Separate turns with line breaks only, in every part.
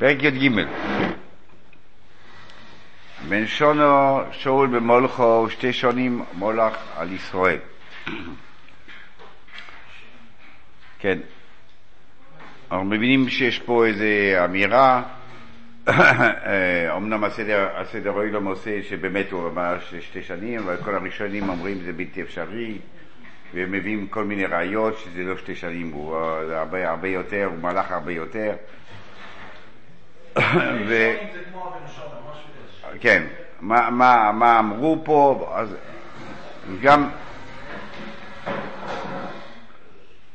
פרק י"ג בן שונו שאול במולכו שתי שונים מולך על ישראל. כן, אנחנו מבינים שיש פה איזו אמירה, אמנם הסדר, הסדר אוילום עושה שבאמת הוא אמר שתי שנים, אבל כל הראשונים אומרים זה בלתי אפשרי, והם מביאים כל מיני ראיות שזה לא שתי שנים, הוא הרבה, הרבה יותר, הוא מלך הרבה יותר. ו... כן, מה, מה, מה אמרו פה, אז גם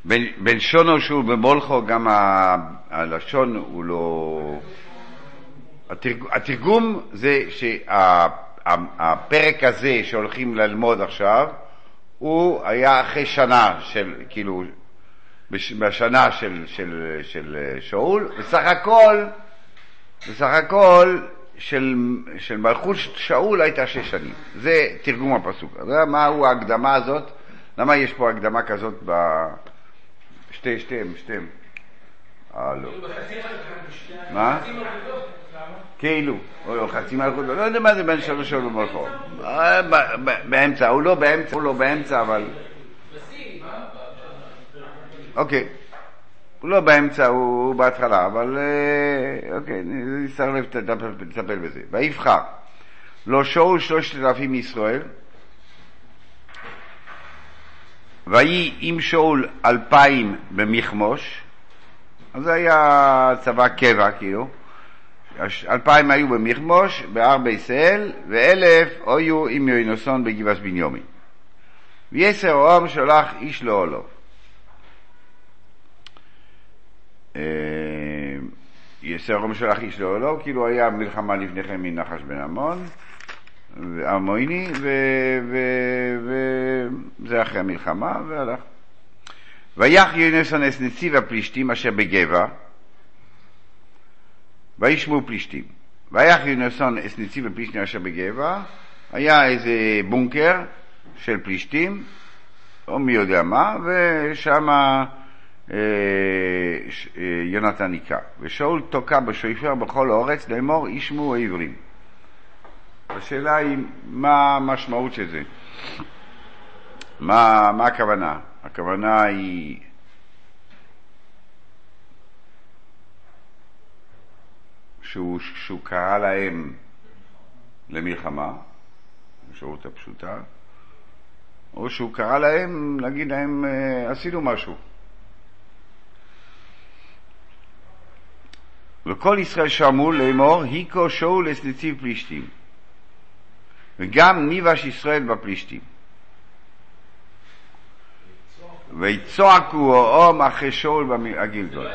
בין, בין שונו שהוא במולכו, גם הלשון הוא לא... התרג, התרגום זה שהפרק הזה שהולכים ללמוד עכשיו, הוא היה אחרי שנה של, כאילו, בשנה של, של, של שאול, בסך הכל בסך הכל של, של מלכות שאול הייתה שש שנים. זה תרגום הפסוק. אתה יודע מהו ההקדמה הזאת? למה יש פה הקדמה כזאת ב... שתי, שתיהם, שתיהם. אה, לא. מה? כאילו, או חצי מלכות, לא יודע מה זה בין שלוש שאול ומלכות. באמצע, הוא לא באמצע, הוא לא באמצע, אבל... אוקיי. הוא לא באמצע, הוא, בהתחלה, אבל אה, אוקיי, נצטרך לטפל בזה. ויבחר, לא שאול שלושת אלפים מישראל, ויהי עם שאול אלפיים במכמוש, אז זה היה צבא קבע כאילו, אלפיים היו במכמוש, בהר בישראל, ואלף היו עם יוינוסון בגבעס בניומי. ויסר אורם שולח איש לאולו. יסרום שלח איש לאולו, כאילו היה מלחמה לפני כן מנחש בן עמון, המויני, וזה אחרי המלחמה, והלך. ויח יונסון אס נציב הפלישתים אשר בגבע, וישמעו פלישתים. ויח יונסון אס נציב הפלישתים אשר בגבע, היה איזה בונקר של פלישתים, או מי יודע מה, ושמה יונתן היכה. ושאול תוקע בשויפר בכל האורץ לאמור ישמעו העברים. השאלה היא מה המשמעות של זה. מה, מה הכוונה? הכוונה היא שהוא, שהוא קרא להם למלחמה, אפשרות הפשוטה, או שהוא קרא להם, להגיד להם, עשינו משהו. וכל ישראל שמעו לאמור, היכו שאול אס נציב פלישתים. וגם ניבש ישראל בפלישתים. ויצועקו אום אחרי שאול הגלגול.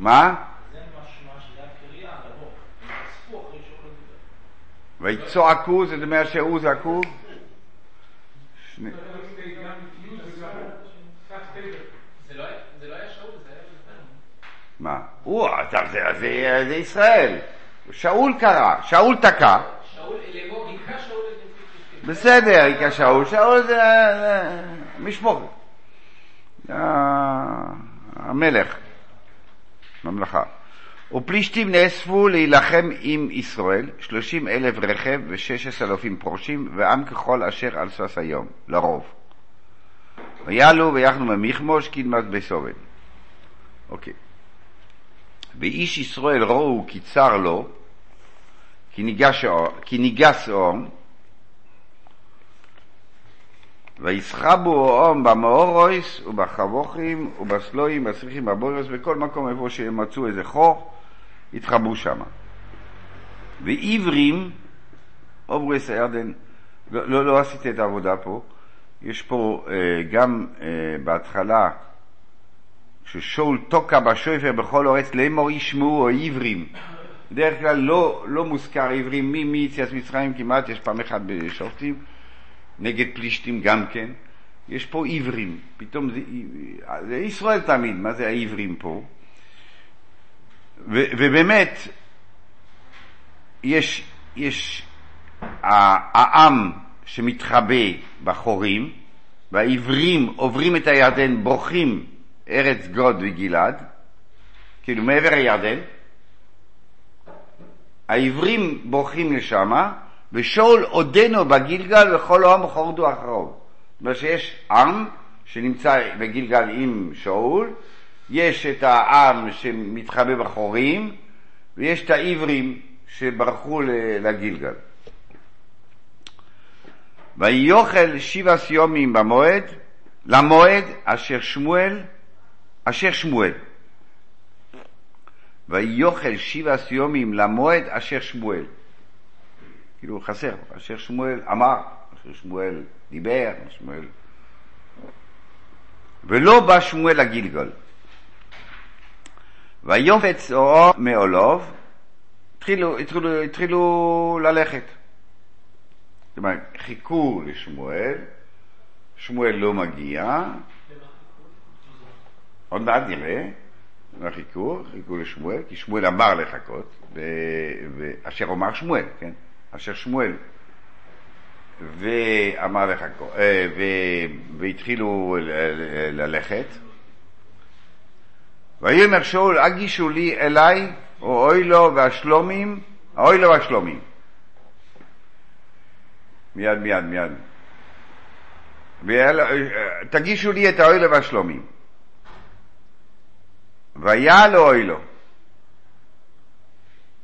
מה? ויצועקו, זאת אומרת שהוא זעקו? מה? הוא, זה, זה, זה ישראל. שאול קרא, שאול תקע. בסדר, היכה שאול, שאול זה משמורת. המלך, ממלכה. ופלישתים נאספו להילחם עם ישראל, שלושים אלף רכב ושש עשר אלפים פרושים, ועם ככל אשר על סוס היום, לרוב. ויעלו ויחנו ממכמוש קדמת בסובן. אוקיי. ואיש ישראל ראו כי צר לו, כי ניגס אום, ויסחבו אום במאורויס ובחבוכים ובסלויים, בסריחים, בבוירוס, בכל מקום איפה שהם מצאו איזה חור, התחבאו שם. ועברים, אוברס הירדן, לא, לא, לא עשיתי את העבודה פה, יש פה אה, גם אה, בהתחלה ששאול תוקע בשויפר בכל אורץ לאמור ישמעו או עברים. בדרך כלל לא, לא מוזכר עברים מיציאת מצרים כמעט, יש פעם אחת בשופטים, נגד פלישתים גם כן. יש פה עברים, פתאום זה, זה ישראל תמיד, מה זה העברים פה? ו, ובאמת, יש, יש העם שמתחבא בחורים, והעברים עוברים את הירדן, בורחים ארץ גוד וגלעד, כאילו מעבר הירדן, העברים בורחים לשם, ושאול עודנו בגילגל וכל העם חורדו אחריו. זאת אומרת שיש עם שנמצא בגילגל עם שאול, יש את העם שמתחבא בחורים, ויש את העברים שברחו לגילגל. ויוכל שבעה סיומים במועד, למועד אשר שמואל, אשר שמואל. ויוכל שבעה סיומים למועד אשר שמואל. כאילו חסר, אשר שמואל אמר, אשר שמואל דיבר, שמואל... ולא בא שמואל לגילגל. ויופץ אורו מעולוב, התחילו, התחילו, התחילו ללכת. זאת אומרת, חיכו לשמואל, שמואל לא מגיע, עוד מעט נראה, מה חיכו? חיכו לשמואל, כי שמואל אמר לחכות, אשר אמר שמואל, כן? אשר שמואל. ואמר לחכות, אה, והתחילו ללכת. ויאמר שאול, הגישו לי אליי, או אוי לו והשלומים, אוי לו והשלומים. מיד, מיד, מיד. תגישו לי את האוי לו והשלומים. והיה לו אוי לו.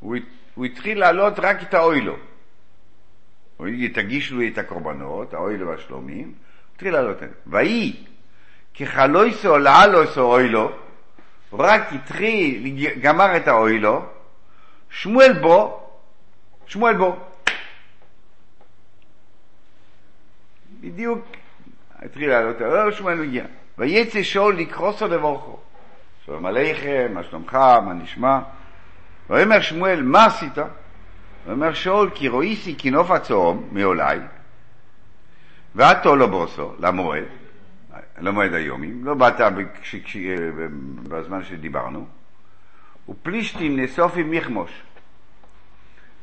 הוא, התחיל להעלות רק את האוי לו. הוא יגיד, תגישו לי את הקורבנות, האוי לו והשלומים, הוא התחיל להעלות את זה. ויהי, כחלויסו לעלוסו אוי לו, הוא רק התחיל, גמר את האוי לו, שמואל בו, שמואל בו. בדיוק התחיל לעלות, לא, שמואל מגיע. ויצא שאול לקרוסו לבורכו. שלום עליכם, מה שלומך, מה נשמע? ויאמר שמואל, מה עשית? ויאמר שאול, כי רואיסי כנוף הצהום מעולי, ועתו לא בוסו, למועד, למועד היומים, לא באת כש, בזמן שדיברנו, ופלישתים נאסוף עם מכמוש.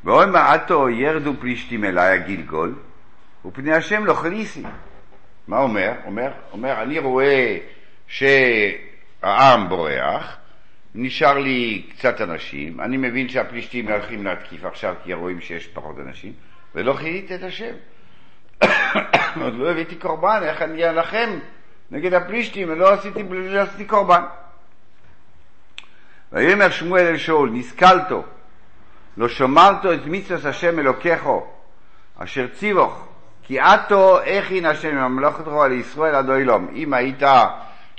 ואומר עתו ירדו פלישתים אליי הגילגול, ופני השם לא חליסי. מה אומר? אומר, אומר, אני רואה ש... העם בורח, נשאר לי קצת אנשים, אני מבין שהפלישתים הולכים להתקיף עכשיו כי רואים שיש פחות אנשים, ולא חיית את השם. עוד לא הבאתי קורבן, איך אני אלחם נגד הפלישתים, ולא עשיתי, לא עשיתי קורבן. ויאמר שמואל אל שאול, נסכלתו, לא שמרתו את מצוות השם אלוקיכו, אשר ציווך, כי עתו הכין השם ממלכת רוע לישראל עד אוילום. אם היית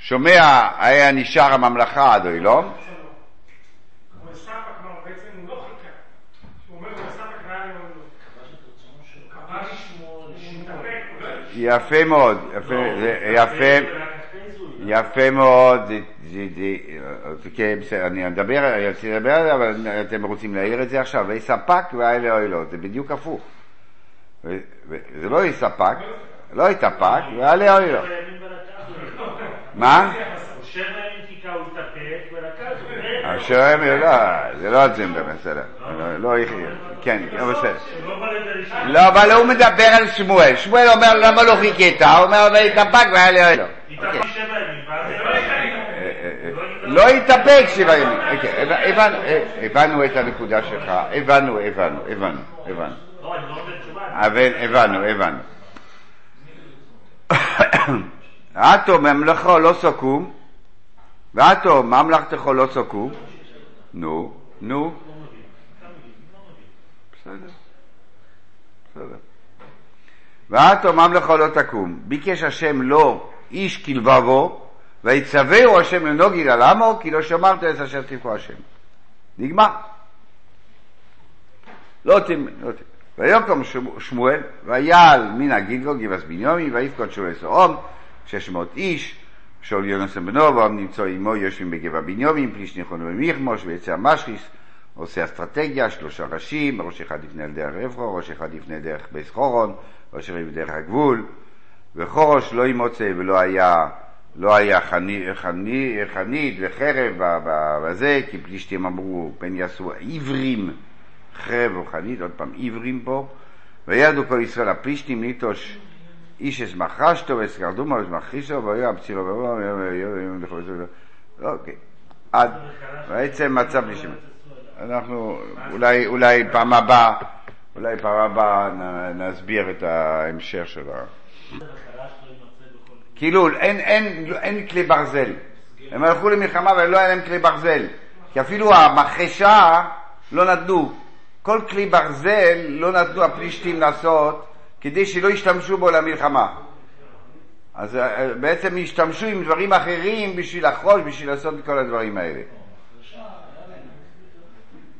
שומע היה נשאר הממלכה עד אוילום. יפה מאוד, יפה, יפה. מאוד, בסדר, אני אדבר, רציתי לדבר על זה, אבל אתם רוצים להעיר את זה עכשיו, ויספק ואלה אוילות, זה בדיוק הפוך. זה לא יספק, לא יתאפק, ואלה אוילות. מה? השם, לא, זה לא הג'נדר, בסדר. לא, כן, בסדר. לא, אבל הוא מדבר על שמואל. שמואל אומר, למה לא חיכית? הוא אומר, והתאפק והיה לי אלוהים. לא התאפק שבעה ימים. הבנו את הנקודה שלך. הבנו, הבנו, הבנו, הבנו. הבנו, הבנו. עתו ממלכו לא סוקום, ועתו ממלכתכו לא סוקום, נו, נו. ועתו ממלכו לא תקום. ביקש השם לו איש כלבבו, ויצווהו השם לנוגי ללמו, כי לא שמרת את אשר תבחו השם. נגמר. לא תמ... לא תמ... ויקום שמואל, ויעל מן הגילגו גבעס בניומי, ויפקוד שואל סאום, שש מאות איש, שאול יונסון בנו, והם נמצאו עמו יושבים בגבע בניומין, פליש נכונו במיכמוש, ויצא המשחיס, עושה אסטרטגיה, שלושה ראשים, ראש אחד לפני דרך רבחו, ראש אחד לפני דרך בייס חורון, ראש אחד בדרך הגבול, וחורוש לא ימוצא ולא היה, לא היה חנית, חני, חנית וחרב בזה, כי פלישתים אמרו, פן יעשו עיוורים חרב או חנית, עוד פעם עיוורים פה, וירדו כל ישראל הפלישתים ליטוש איש אס מחשתו וסקרדומו אס מכריסו ויהיה הבצירו ואומר אוקיי עד בעצם מצב לשם אנחנו אולי, אולי פעם הבאה, אולי פעם הבאה נסביר את ההמשך של ה... כאילו, אין, אין, אין כלי ברזל. הם הלכו למלחמה ולא היה להם כלי ברזל. כי אפילו המחרשה לא נתנו. כל כלי ברזל לא נתנו הפלישתים לעשות כדי שלא ישתמשו בו למלחמה. אז אה, בעצם השתמשו עם דברים אחרים בשביל לחרוש, בשביל לעשות את כל הדברים האלה.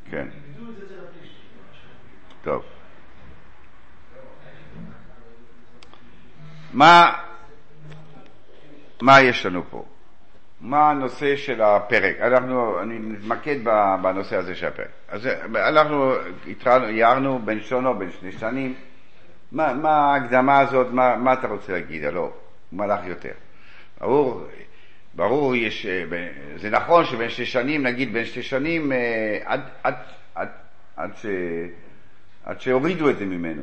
כן. טוב. מה, מה יש לנו פה? מה הנושא של הפרק? אנחנו, אני נתמקד ב- בנושא הזה של הפרק. אז אה, אנחנו התרענו, הערנו בין שונו, בין שני שנים. מה, מה ההקדמה הזאת, מה, מה אתה רוצה להגיד? הלא, הוא מלך יותר. ברור, ברור, יש, אה, זה נכון שבין שתי שנים, נגיד בין שתי שנים, אה, עד, עד, עד, עד, ש, עד שהורידו את זה ממנו.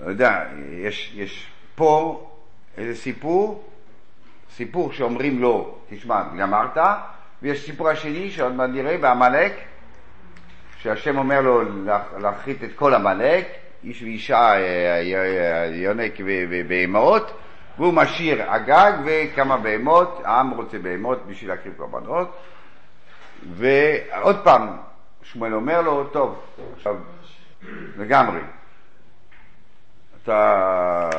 לא יודע, יש, יש פה איזה סיפור, סיפור שאומרים לו, תשמע, גמרת, ויש סיפור השני שעוד מעט נראה בעמלק, שהשם אומר לו להח- להכרית את כל עמלק, איש ואישה, אה, י- יונק ו- ובהמות, והוא משאיר הגג וכמה בהמות, העם רוצה בהמות בשביל להקריב קורבנות, ועוד פעם, שמואל אומר לו, טוב, עכשיו, לגמרי, אתה...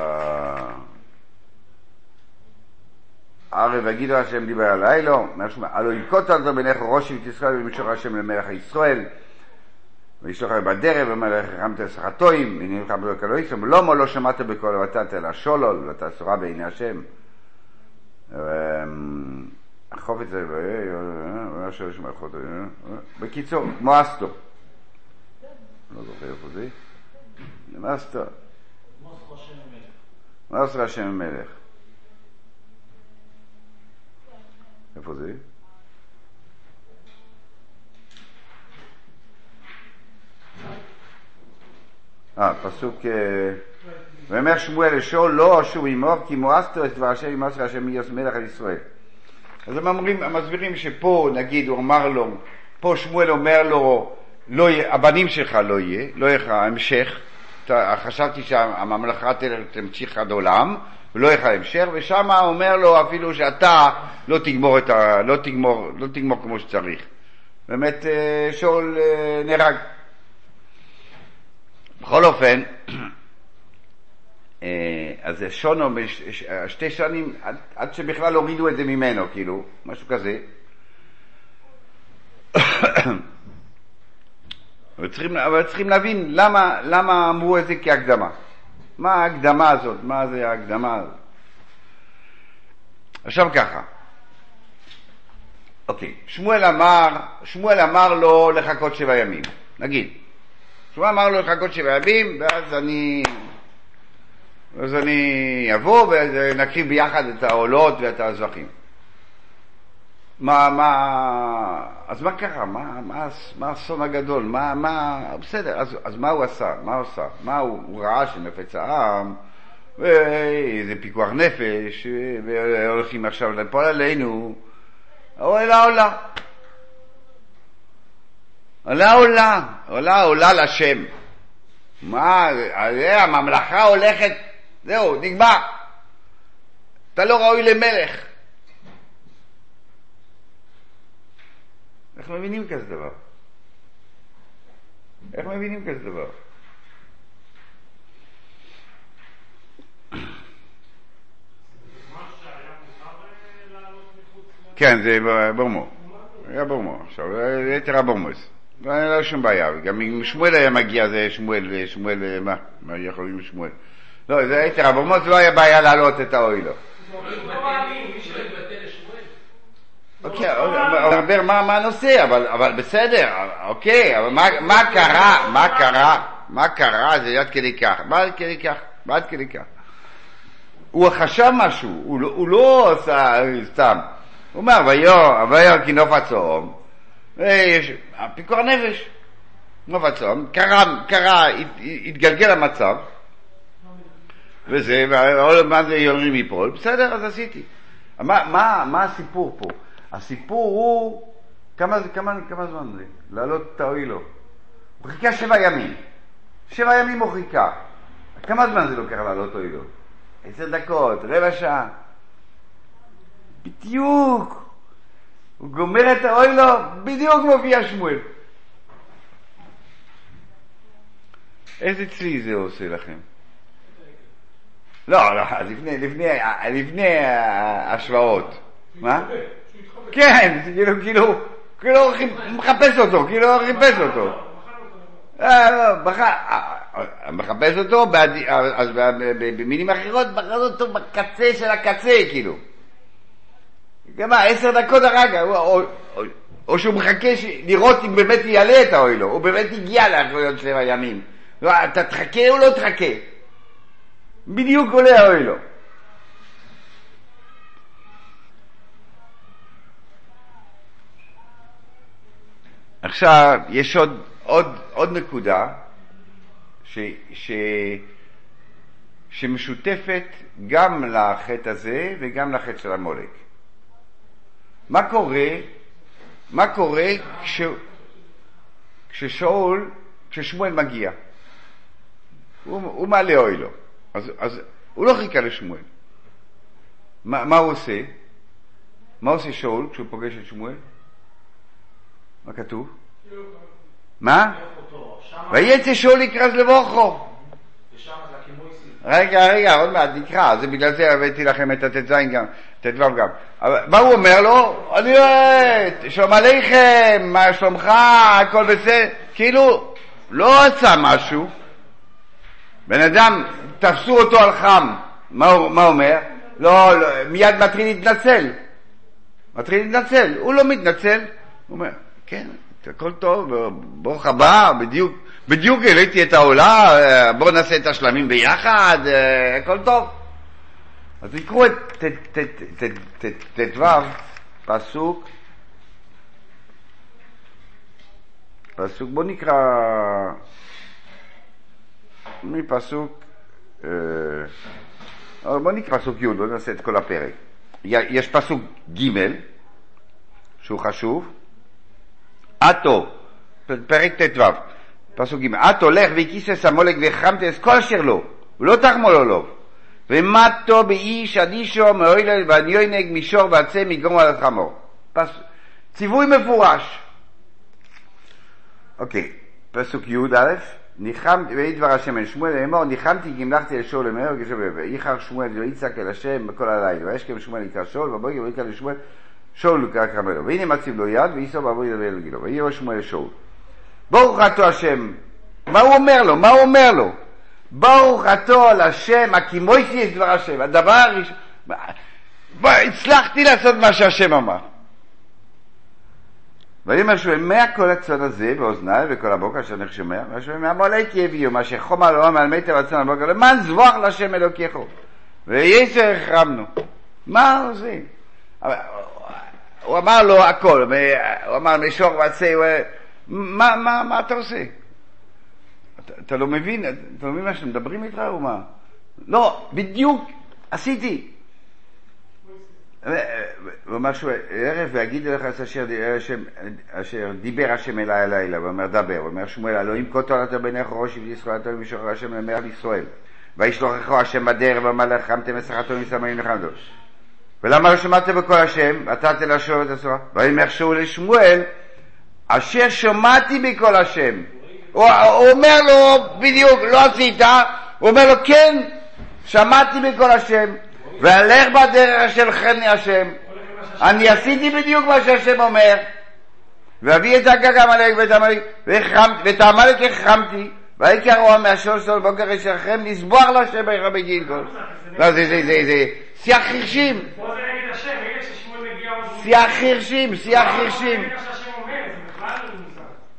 הרי ויגידו השם דיבר עלי, לא, הלא ילקוט אותו בינך ראש שבט ישראל ומשוך השם למלך ישראל וישלח לך בדרך ואומר לך רמת שחתוים הנה לך בדרך אלוהי ישראל ולא מה לא שמעת בקול ותת אלא שולול ואתה אסורה בעיני השם? החופץ זה בקיצור, כמו אסתו לא זוכר איפה זה. מה אסתו? מה עושה השם המלך? איפה זה? אה, פסוק... אה, ואומר שמואל לשאול לא אשוב עמו כי מואסתו את דבר השם ימאס השם יוס מלך על ישראל. אז הם אומרים, מסבירים שפה נגיד הוא אמר לו, פה שמואל אומר לו, לא יהיה, הבנים שלך לא יהיה, לא יהיה לך המשך, חשבתי שהממלכה תמשיך עד עולם, ולא יהיה לך המשך, ושם אומר לו אפילו שאתה לא תגמור, ה, לא תגמור, לא תגמור כמו שצריך. באמת אה, שאול אה, נהרג. בכל אופן, אה, אז זה שונו שתי שנים עד, עד שבכלל הורידו את זה ממנו, כאילו, משהו כזה. אבל צריכים, אבל צריכים להבין למה, למה אמרו את זה כהקדמה. מה ההקדמה הזאת? מה זה ההקדמה הזאת? עכשיו ככה, אוקיי, שמואל אמר, שמואל אמר לו לחכות שבע ימים, נגיד. שמואל אמר לו לחכות שבע ימים, ואז אני, אז אני אבוא ונקריב ביחד את העולות ואת הזבחים. מה, מה, אז מה קרה? מה, מה, מה האסון הגדול? מה, מה, בסדר, אז, אז מה הוא עשה? מה הוא עשה? מה הוא, הוא ראה שנפץ העם, ואיזה פיקוח נפש, והולכים עכשיו ליפול עלינו, עולה עולה. עולה עולה, עולה עולה לשם. מה, זה, הממלכה הולכת, זהו, נגמר. אתה לא ראוי למלך. איך מבינים כזה דבר? איך מבינים כזה דבר? כן, זה ברמו. היה ברמו. עכשיו, זה יתר הברמוס. לא היה לו שום בעיה. גם אם שמואל היה מגיע, זה שמואל, שמואל, מה? מה יכול להיות שמואל? לא, זה יתר הברמוס, לא היה בעיה להעלות את האוילו. אוקיי, הוא מדבר מה הנושא, אבל בסדר, אוקיי, אבל מה- קרה, מה קרה, מה קרה, זה עד כדי כך, מה עד כדי כך, מה עד כדי כך. הוא חשב משהו, הוא לא- לא עשה סתם. הוא אומר, ויום כי נוף הצום, פיקוח נפש, נוף הצום, קרה, קרה, הת- התגלגל המצב, וזה, מה זה יורים מפה, בסדר, אז עשיתי. מה, מה, מה הסיפור פה? הסיפור הוא כמה, כמה, כמה זמן זה? לעלות את האוילו. הוא חיכה שבע ימים. שבע ימים הוא חיכה. כמה זמן זה לוקח לעלות אוילו? עשר דקות, רבע שעה. בדיוק. הוא גומר את האוילו, בדיוק מופיע שמואל. איזה צלי זה עושה לכם? לא, לא, לפני, לפני, לפני ההשוואות. מה? כן, כאילו, כאילו, כאילו מחפש אותו, כאילו חיפש אותו. מחפש אותו, אז במילים אחרות, בחר אותו בקצה של הקצה, כאילו. גם עשר דקות הרגע, או שהוא מחכה לראות אם באמת יעלה את האוילו, הוא באמת הגיע לאחריות שבע ימים. לא, אתה תחכה או לא תחכה? בדיוק עולה האוילו. עכשיו, יש עוד, עוד, עוד נקודה ש, ש, שמשותפת גם לחטא הזה וגם לחטא של המולק. מה קורה, מה קורה כש, כששאול, כששמואל מגיע? הוא, הוא מעלה אוילו. אז, אז הוא לא חיכה לשמואל. מה, מה הוא עושה? מה עושה שאול כשהוא פוגש את שמואל? מה כתוב? מה? ויצא שאול יקרז לבוכו. רגע, רגע, עוד מעט נקרא, זה בגלל זה הבאתי לכם את הט"ז גם, ט"ו גם. מה הוא אומר לו? אני אוהב, שלום עליכם, מה שלומך, הכל בסדר. כאילו, לא עשה משהו. בן אדם, תפסו אותו על חם. מה הוא אומר? לא, לא, מיד מתחיל להתנצל. מתחיל להתנצל. הוא לא מתנצל. הוא אומר, כן, הכל טוב, ברוך הבא, בדיוק, בדיוק העליתי את העולה, בואו נעשה את השלמים ביחד, הכל טוב. אז תקראו את ט"ו, פסוק, פסוק, בואו נקרא מפסוק, בואו נקרא פסוק י', בואו נעשה את כל הפרק. יש פסוק ג', שהוא חשוב, עטו, פרק ט"ו, פסוק ג', עטו לך והקיסס המולק והחרמת את כל אשר לו, ולא תחמול לו, ומטו באיש אדישו מאוילל ועניונג מישור ועצה מגרום על החמור. ציווי מפורש. אוקיי, פסוק י"א, ניחמתי, ויהי דבר השם אל שמואל לאמור, ניחמתי כי המלכתי אל שאול למהר וגשם ויחר שמואל ויצעק אל השם בכל הלילה, וישכם שמואל יקרא שאול, ובבוקר ויקרא לשמואל שאול קרא לו, והנה מציב לו יד, וייסעו בעבור ידבר אל גילו, ויהי ראש שמואל שאול. ברוך אתה השם. מה הוא אומר לו? מה הוא אומר לו? ברוך אתה על השם, הקימויסי יש דבר השם. הדבר הראשון... הצלחתי לעשות מה שהשם אמר. ויאמר שמואל, מה כל הצד הזה באוזניי וכל הבוקר אשר אני שומע? ויאמר מהמולק יביאו, מה שחומר לעולם על מטר עצמם הבוקר, למען זבוח להשם אלוקיכו. ויסר החרמנו. מה עושה? הוא אמר לו הכל, הוא אמר משוך ועצי, מה אתה עושה? אתה, לא מבין, אתה לא מבין מה שמדברים איתך או מה? לא, בדיוק עשיתי. הוא אמר שהוא ערב ויגיד לך את אשר, אשר דיבר השם אליי הלילה, הוא אומר דבר, הוא אומר שמואל אלוהים כה תולדת בינך ראש ישראל אתה ומשוחרר השם למלך ישראל וישלוחך השם בדרך ואמר לחמתם ושכרתו מסמאים לחמדו ולמה לא שמעתם בקול השם? אתה תלשוב את הסורה. ויאמר שאול לשמואל, אשר שמעתי בקול השם. הוא, אומר לו, בדיוק, לא עשית, הוא אומר לו, כן, שמעתי בקול השם, והלך בדרך אשר חני השם. אני עשיתי בדיוק מה שהשם אומר, ואביא את הגג עמלק ואת העמלק החרמתי, ויקרא מהשור סול בוקר אשרכם לסבוח להשם ביחד בגילגול. לא, זה, זה, זה, זה, שיח חירשים. שיח חירשים, שיח חירשים.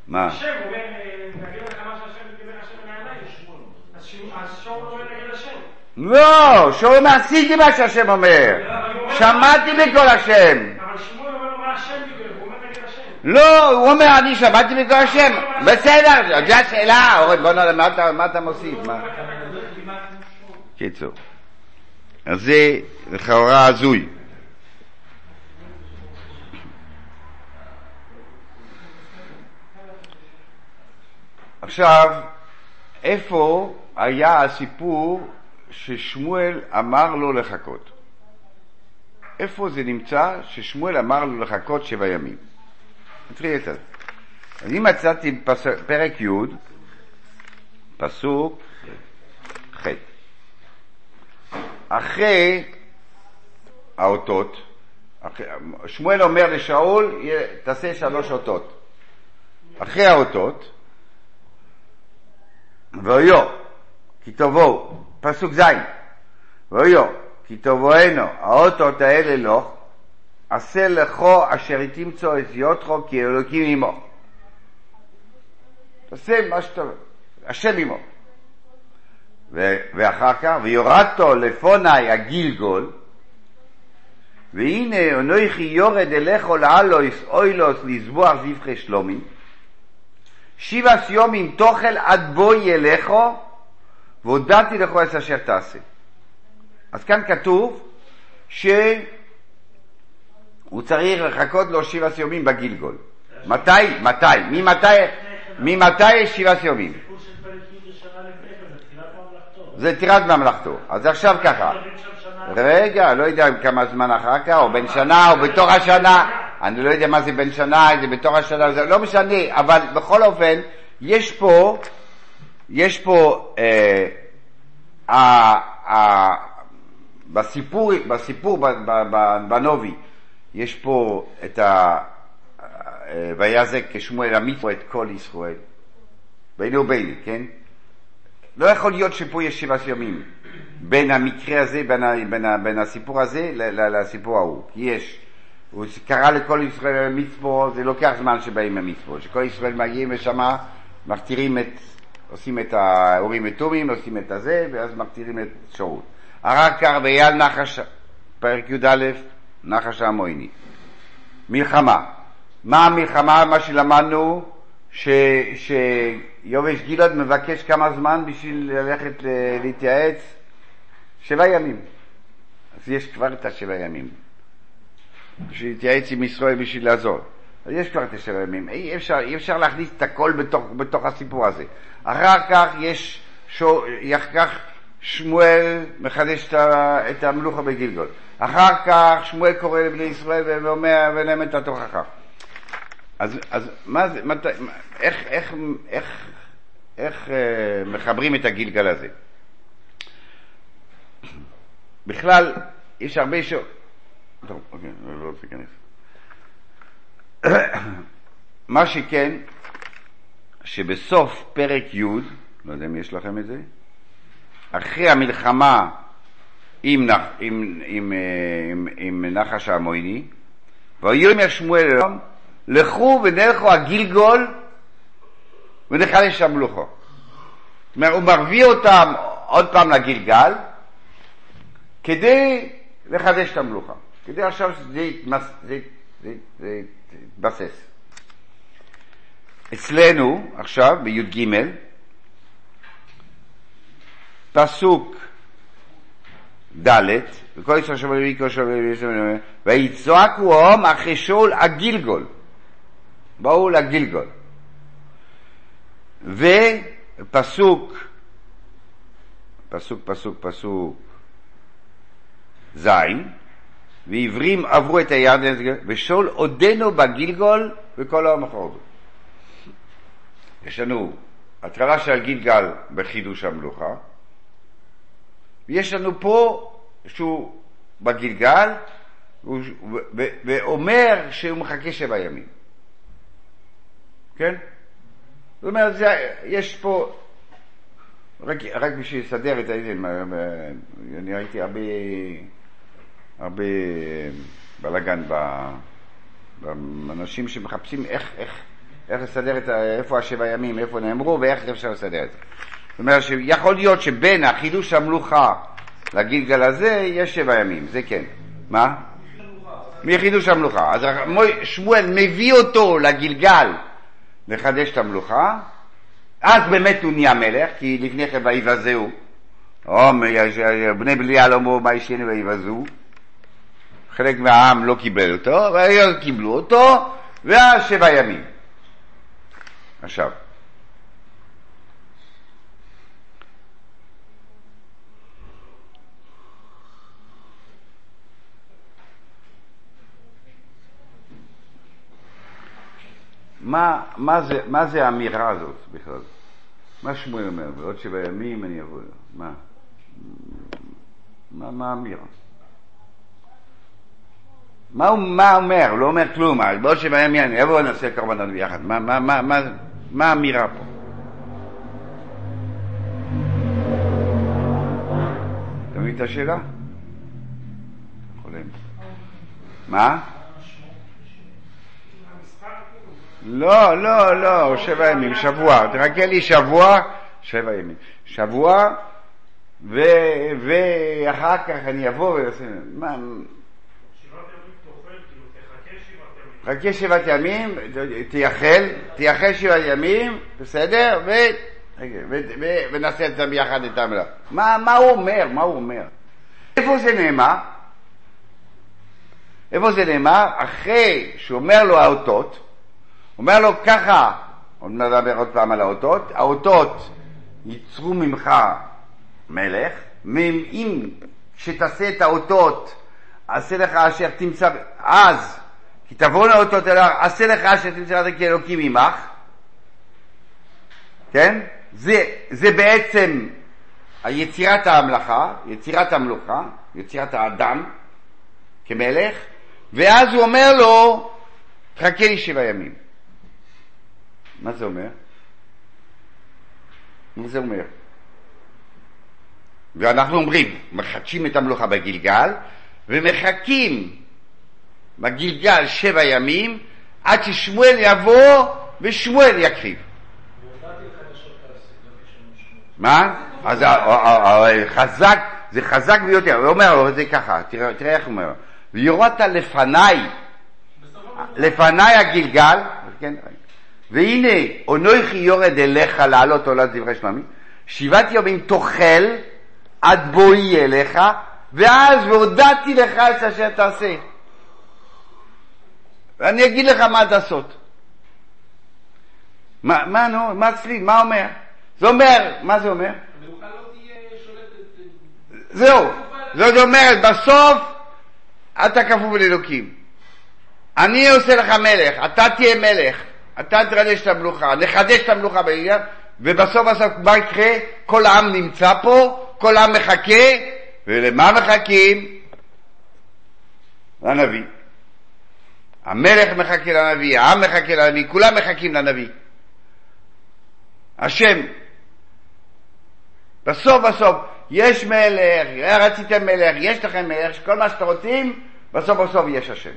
מה? לא, שאול אומר עשיתי מה שהשם אומר, לא, שמעתי בקול השם. אבל שמואל אומר מה השם דיבר, הוא אומר נגד השם. לא, הוא אומר אני שמעתי בקול השם, בסדר, זו השאלה, אורן בוא נראה מה אתה מוסיף, קיצור, אז זה לכאורה הזוי. עכשיו, איפה היה הסיפור ששמואל אמר לו לחכות? איפה זה נמצא ששמואל אמר לו לחכות שבע ימים? נתחיל את זה. אני מצאתי. פרק י', פסוק ח'. אחרי האותות, שמואל אומר לשאול, תעשה שלוש אותות. אחרי האותות, ואויו, כי תבואו, פסוק ז', ואויו, כי תבואנו, האותות האלה לא, עשה לכו אשר תמצוא את יותכו כי אלוקים עמו. תעשה מה שאתה, השם עמו. ואחר כך, ויורדתו לפוני הגילגול, והנה אנוכי יורד אליכו לאלויס אוילוס לזבוח זבחי שלומי, שבע סיומים תאכל עד בואי אליכו, והודעתי לכו את אשר תעשה. אז כאן כתוב שהוא צריך לחכות לו שבע סיומים בגילגול. מתי? מתי? ממתי? ממתי יש שבעה סיומים? זה תירת ממלכתו. אז עכשיו ככה, רגע, לא יודע כמה זמן אחר כך, או בן שנה, או בתוך השנה, אני לא יודע מה זה בן שנה, זה בתוך השנה, זה לא משנה, אבל בכל אופן, יש פה, יש פה, אה, אה, אה, בסיפור, בסיפור בנובי, יש פה את ה... ויעזק כשמואל המיתו את כל ישראל, ביני וביני, כן? לא יכול להיות שפה יש שבעה ימים. בין המקרה הזה, בין, ה, בין, ה, בין הסיפור הזה לסיפור ההוא, כי יש, הוא קרא לכל ישראל מצפו, זה לוקח זמן שבאים המצפו, שכל ישראל מגיעים ושמה מכתירים את, עושים את האורים ותומים, עושים את הזה, ואז מכתירים את שאול. כך ואייל נחש, פרק י"א, נחש המויני. מלחמה. מה המלחמה, מה שלמדנו? ש, שיובש גלעד מבקש כמה זמן בשביל ללכת להתייעץ? שבע ימים. אז יש כבר את השבע ימים. בשביל להתייעץ עם ישראל בשביל לעזור. אז יש כבר את השבע ימים. אי אפשר, אי אפשר להכניס את הכל בתוך, בתוך הסיפור הזה. אחר כך יש, שו, אחר כך שמואל מחדש את המלוכה בגלגול. אחר כך שמואל קורא לבני ישראל ואומר להם את התוכחה. אז, אז מה זה, מת, איך, איך, איך, איך אה, מחברים את הגלגל הזה? בכלל, יש הרבה ש... טוב, אוקיי, לא רוצה להיכנס. מה שכן, שבסוף פרק י', לא יודע אם יש לכם את זה, אחרי המלחמה עם, נח, עם, עם, אה, עם, עם נחש המויני, ויאמר שמואל אלוהים, לכו ונלכו הגילגול ונחלש המלוכו. זאת אומרת, הוא מביא אותם עוד פעם לגלגל כדי לחדש את המלוכה, כדי עכשיו שזה יתבסס. אצלנו עכשיו בי"ג פסוק ד' וכל ישראל שומעים ויקרו שומעים ויצעקו הום אחרי שאול הגילגול באו לגילגול ופסוק פסוק פסוק פסוק ז' ועברים עברו את הירדן ושאול עודנו בגילגול וכל העם אחרדו יש לנו התחלה של הגילגל בחידוש המלוכה ויש לנו פה שהוא בגלגל ואומר שהוא מחכה שבע ימים. כן? זאת אומרת, זה, יש פה, רק, רק בשביל לסדר את העניין, אני ראיתי הרבה, הרבה בלאגן באנשים שמחפשים איך, איך, איך לסדר את. איפה השבע ימים, איפה נאמרו ואיך אפשר לסדר את זה. זאת אומרת שיכול להיות שבין החידוש המלוכה לגלגל הזה יש שבע ימים, זה כן. מה? מחידוש המלוכה. אז שמואל מביא אותו לגלגל לחדש את המלוכה, אז באמת הוא נהיה מלך, כי לפני כן ויבזהו. בני בליעל אמרו מה ישנו ויבזו. חלק מהעם לא קיבל אותו, והעיר קיבלו אותו, ואז שבע ימים. עכשיו, מה, מה, זה, מה זה האמירה הזאת בכלל? מה שמואל אומר? בעוד שבע ימים אני אבוא... מה? מה, מה האמירה? מה הוא מה אומר? הוא לא אומר כלום. בעוד שבע ימים אני אבוא ונעשה קרבנות ביחד. מה, מה, מה, מה, מה האמירה פה? אתה מבין את השאלה? חולם. מה? לא, לא, לא, שבע ימים, שבוע. תחכה לי שבוע, שבע ימים. שבוע, ואחר כך אני אבוא ואעשה... מה... חכה שבעת ימים, תייחל, תייחל שבעת ימים, בסדר? ו... ונעשה את זה ביחד את המלאכה. מה, מה הוא אומר? מה הוא אומר? איפה זה נאמר? איפה זה נאמר? אחרי שהוא אומר לו האותות, אומר לו ככה, עוד נדבר עוד פעם על האותות, האותות ייצרו ממך מלך, אם כשתעשה את האותות, עשה לך אשר תמצא, אז, כי תבואו לאותות אליו, עשה לך אשר תמצא את כאלוקים עמך, כן? זה, זה בעצם יצירת המלאכה, יצירת המלוכה, יצירת האדם כמלך, ואז הוא אומר לו, חכה לי שבע ימים. מה זה אומר? מה זה אומר? ואנחנו אומרים, מחדשים את המלוכה בגלגל, ומחכים בגלגל שבע ימים, עד ששמואל יבוא ושמואל יקריב. מה? אז חזק, זה חזק ביותר. הוא אומר זה ככה, תראה, איך הוא אומר. ויורדת לפניי, לפניי הגלגל, כן, והנה אונוכי יורד אליך לעלות עולת דברי שלמי, שבעת ימים תאכל עד בואי אליך, ואז והודעתי לך את אשר תעשה. ואני אגיד לך מה לעשות. מה, מה נו, מה אצלי, מה אומר? זה אומר, מה זה אומר? זהו, זאת אומרת, בסוף אתה כפוף לאלוקים. אני עושה לך מלך, אתה תהיה מלך, אתה תחדש את המלוכה, נחדש את המלוכה בעניין, ובסוף בסוף מה יקרה? כל העם נמצא פה, כל העם מחכה, ולמה מחכים? לנביא. המלך מחכה לנביא, העם מחכה לנביא, כולם מחכים לנביא. השם. בסוף בסוף, יש מלך, רציתם מלך, יש לכם מלך, כל מה שאתם רוצים, בסוף בסוף יש השם.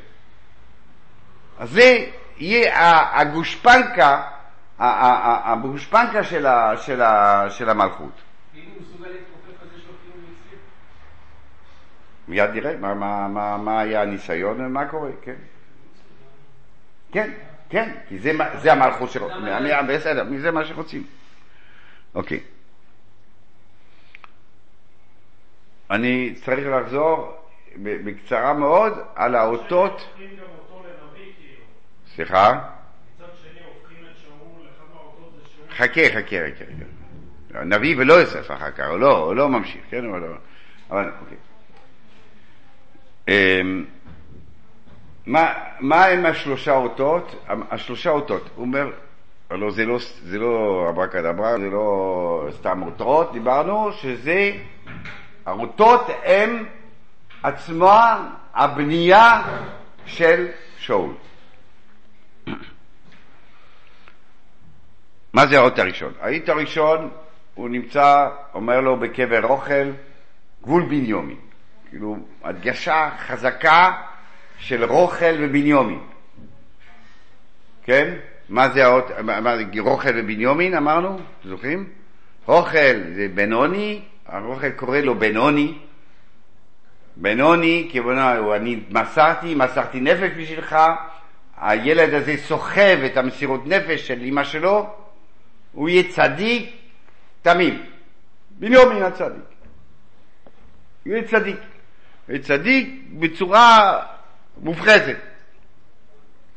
אז זה יהיה הגושפנקה, הגושפנקה של, ה, של, ה, של המלכות. מיד נראה מה, מה, מה, מה היה הניסיון ומה קורה, כן. כן, כן, כי זה, זה המלכות שלו. בסדר, זה מה שרוצים. אוקיי. אני צריך לחזור בקצרה מאוד על האותות. סליחה? חכה, חכה, חכה. נביא ולא יוסף אחר כך, הוא לא, הוא לא ממשיך, כן? הוא לא... אבל אוקיי. מה, מה הם השלושה אותות? השלושה אותות, הוא אומר, לא, זה לא, זה לא אברקדברה, זה לא סתם אותות, דיברנו שזה, האותות הם עצמה הבנייה של שאול. מה זה האות הראשון? האות הראשון, הוא נמצא, אומר לו בקבר רוכל, גבול בניומין. כאילו, הדגשה חזקה של רוכל ובניומין. כן? מה זה האות, מה רוכל ובניומין אמרנו? זוכרים? רוכל זה בנוני, הרוכל קורא לו בנוני. בנוני, כיוונו, אני מסרתי, מסרתי נפש בשבילך, הילד הזה סוחב את המסירות נפש של אמא שלו, הוא יהיה צדיק תמים. בנימין הצדיק. הוא יהיה צדיק. הוא יהיה צדיק בצורה מופחזת.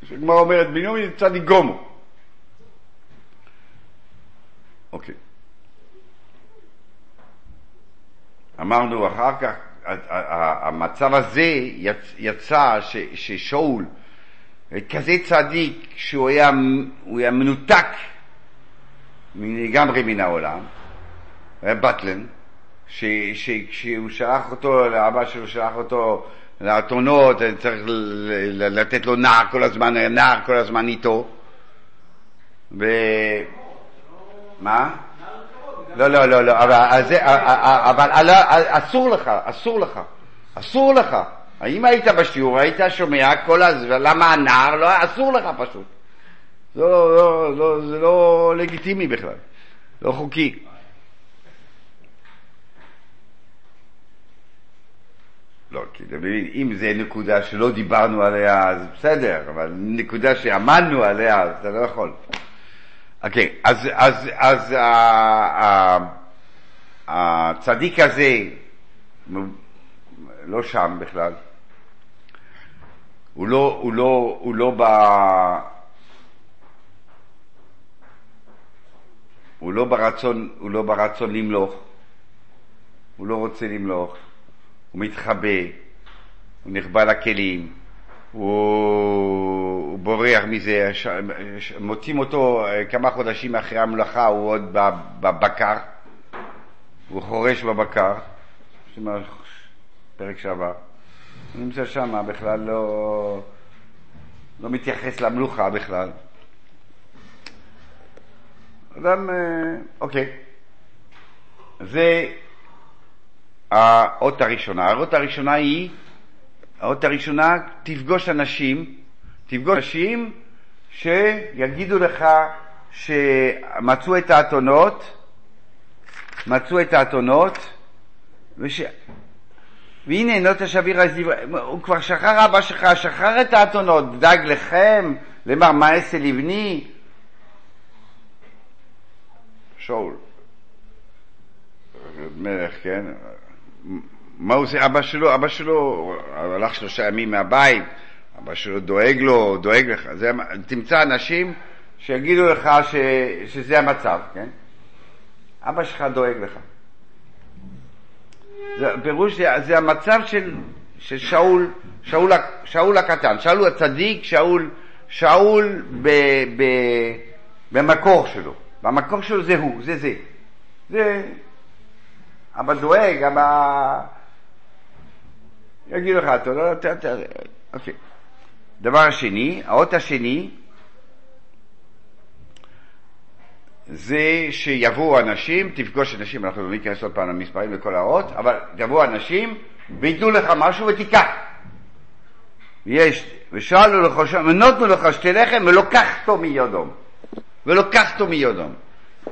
כשגמר אומרת בנימין צדיק גומו. אוקיי. אמרנו אחר כך, המצב הזה יצא ששאול כזה צדיק שהוא היה, היה מנותק לגמרי מן העולם, היה בטלן, שכשהוא שלח אותו, לאבא שלו שלח אותו לאתונות, צריך לתת לו נער כל הזמן, נער כל הזמן איתו. ו... מה? לא, לא, לא, לא, אבל, אבל אסור לך, אסור לך, אסור לך. אם היית בשיעור, היית שומע כל הזמן, למה הנער? לא, אסור לך פשוט. לא, לא, לא, זה לא לגיטימי בכלל, לא חוקי. לא, כי אתה מבין, אם זה נקודה שלא דיברנו עליה, אז בסדר, אבל נקודה שעמדנו עליה, אז אתה לא יכול. אוקיי, okay, אז, אז, אז הצדיק הזה, לא שם בכלל, הוא לא, הוא לא, הוא לא ב... הוא לא ברצון, הוא לא ברצון למלוך, הוא לא רוצה למלוך, הוא מתחבא, הוא נחבא לכלים, הוא, הוא בורח מזה, ש... מוצאים אותו אה, כמה חודשים אחרי המלאכה, הוא עוד בבקר, הוא חורש בבקר, פרק שעבר, הוא נמצא שם, בכלל לא, לא מתייחס למלוכה בכלל. אדם, אה, אוקיי, זה האות הראשונה. האות הראשונה היא, האות הראשונה, תפגוש אנשים, תפגוש אנשים שיגידו לך שמצאו את האתונות, מצאו את האתונות, וש... והנה נוטה שביר הוא כבר שחרר אבא שלך, שחרר את האתונות, דאג לכם, למר מעשה לבני. שאול, מלך, כן? מה הוא עושה? אבא שלו, אבא שלו הלך שלושה ימים מהבית, אבא שלו דואג לו, דואג לך. זה, תמצא אנשים שיגידו לך ש, שזה המצב, כן? אבא שלך דואג לך. זה, פירוש זה, זה המצב של, של שאול, שאול, שאול הקטן, שאול הצדיק, שאול, שאול ב, ב, במקור שלו. במקור שלו זה הוא, זה זה. זה אבא דואג, אבא... יגיד לך, אתה לא... אוקיי. דבר השני, האות השני, זה שיבואו אנשים, תפגוש אנשים, אנחנו לא ניכנס עוד פעם למספרים וכל האות, אבל יבואו אנשים וייתנו לך משהו ותיקח. יש, ושאלו לך, ונותנו לך שתי לחם ולוקחתו מיודום. ולוקחתו מיודום.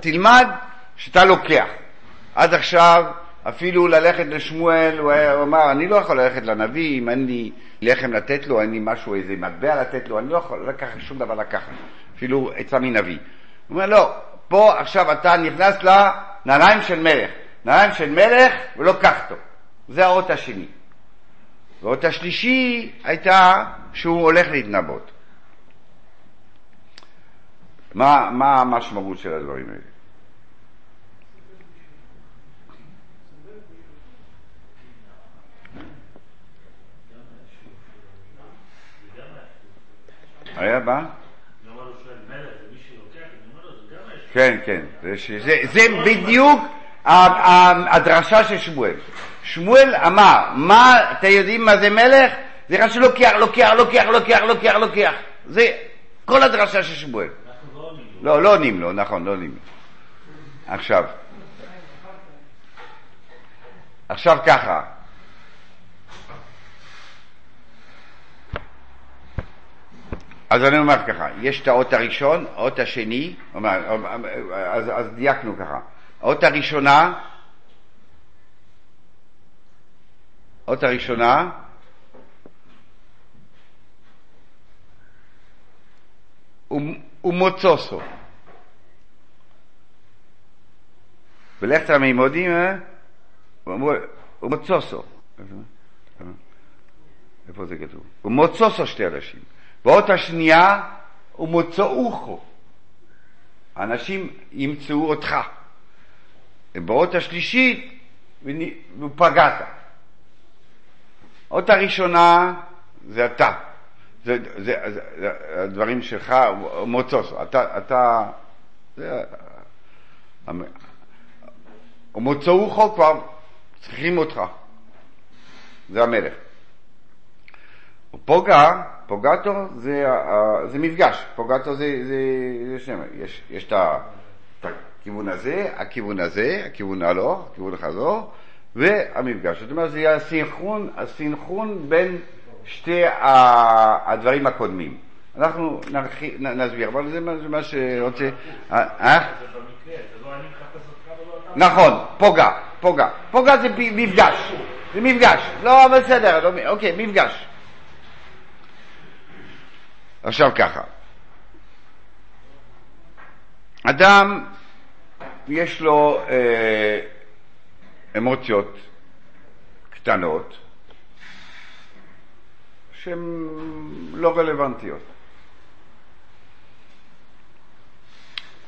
תלמד שאתה לוקח. עד עכשיו, אפילו ללכת לשמואל, הוא, אמר, אני לא יכול ללכת לנביא אם אין לי לחם לתת לו, אין לי משהו, איזה מטבע לתת לו, אני לא יכול לקחת שום דבר לקחת, אפילו עצה מנביא. הוא אומר, לא, פה עכשיו אתה נכנס לנעליים של מלך. נעליים של מלך ולא קחתו. זה האות השני. והאות השלישי הייתה שהוא הולך להתנבות. מה, מה המשמעות של הדברים האלה? היה בא? כן, כן, זה, זה בדיוק הדרשה של שמואל. שמואל אמר, מה, אתם יודעים מה זה מלך? זה אחד שלוקח, לוקח, לוקח, לוקח, לוקח, לוקח. זה כל הדרשה של שמואל. לא, לא עונים לו, נכון, לא עונים לו. עכשיו, עכשיו ככה, אז אני אומר ככה, יש את האות הראשון, האות השני, אז, אז דייקנו ככה, האות הראשונה, האות הראשונה, הוא מוצוסו. ולכת המימודים, אה? הוא מוצוסו. איפה זה כתוב? הוא מוצוסו שתי אנשים. באות השנייה ומוצאוכו. אנשים ימצאו אותך. באות השלישית ופגעת. האות הראשונה זה אתה. זה, זה, זה, זה הדברים שלך, מוצוס, אתה, אתה, זה, ומוצאוך כבר צריכים אותך, זה המלך. פוגע, פוגטו זה, זה מפגש, פוגטו זה, זה, זה שם, יש, יש את הכיוון הזה, הכיוון הזה, הכיוון הלא, הכיוון החזור, והמפגש. זאת אומרת, זה יהיה הסינכרון, הסינכרון בין שתי הדברים הקודמים. אנחנו נסביר, אבל זה מה שרוצה... אה? נכון, פוגע, פוגע. פוגע זה מפגש, זה מפגש. לא, אבל בסדר, אוקיי, מפגש. עכשיו ככה, אדם יש לו אה, אמוציות קטנות שהן לא רלוונטיות.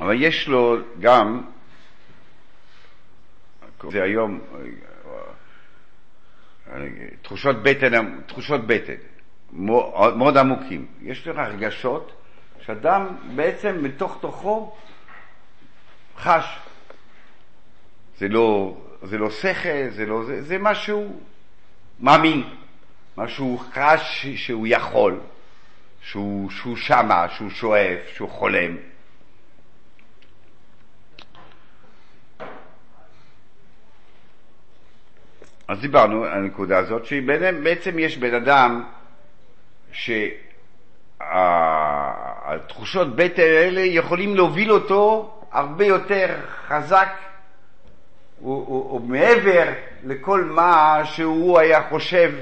אבל יש לו גם, זה היום, תחושות בטן, תחושות בטן, מאוד, עמוקים. יש לך הרגשות שאדם בעצם מתוך תוכו חש. זה לא, זה לא שכל, זה לא זה, זה משהו מאמין, משהו חש שהוא יכול, שהוא, שהוא שמה, שהוא שואף, שהוא חולם. אז דיברנו על הנקודה הזאת, שבעצם יש בן אדם שהתחושות בטן האלה יכולים להוביל אותו הרבה יותר חזק ומעבר לכל מה שהוא היה חושב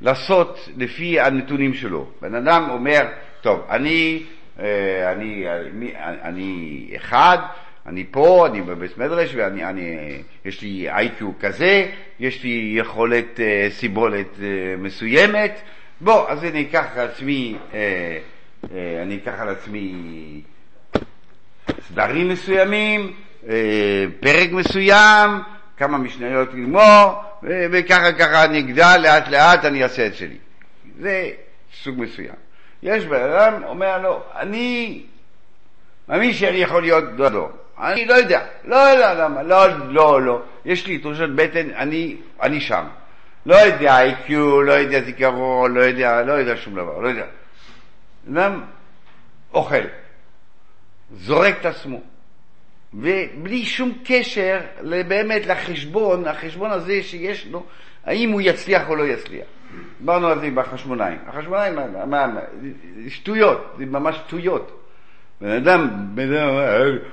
לעשות לפי הנתונים שלו. בן אדם אומר, טוב, אני, אה, אני, אני, אני אחד, אני פה, אני בבית מדרש, ואני, אני, יש לי איי-קיו כזה, יש לי יכולת אה, סיבולת אה, מסוימת, בוא, אז אני אקח על עצמי, אה, אה, אני אקח על עצמי סדרים מסוימים, אה, פרק מסוים, כמה משניות לגמור, וככה ככה אני אגדל, לאט לאט אני אעשה את שלי. זה סוג מסוים. יש בן אדם אומר לו, אני מאמין שאני יכול להיות דודו. אני לא יודע, לא יודע למה, לא, לא, לא. יש לי תחושת בטן, אני, אני שם. לא יודע איי-קיו, לא יודע זיכרון, לא יודע, לא יודע שום דבר, לא יודע. אדם אוכל, זורק את עצמו, ובלי שום קשר באמת לחשבון, החשבון הזה שיש לו, האם הוא יצליח או לא יצליח. דיברנו על זה בחשמונאים. החשמונאים, מה, מה, שטויות, זה ממש שטויות. בן אדם, בן אדם,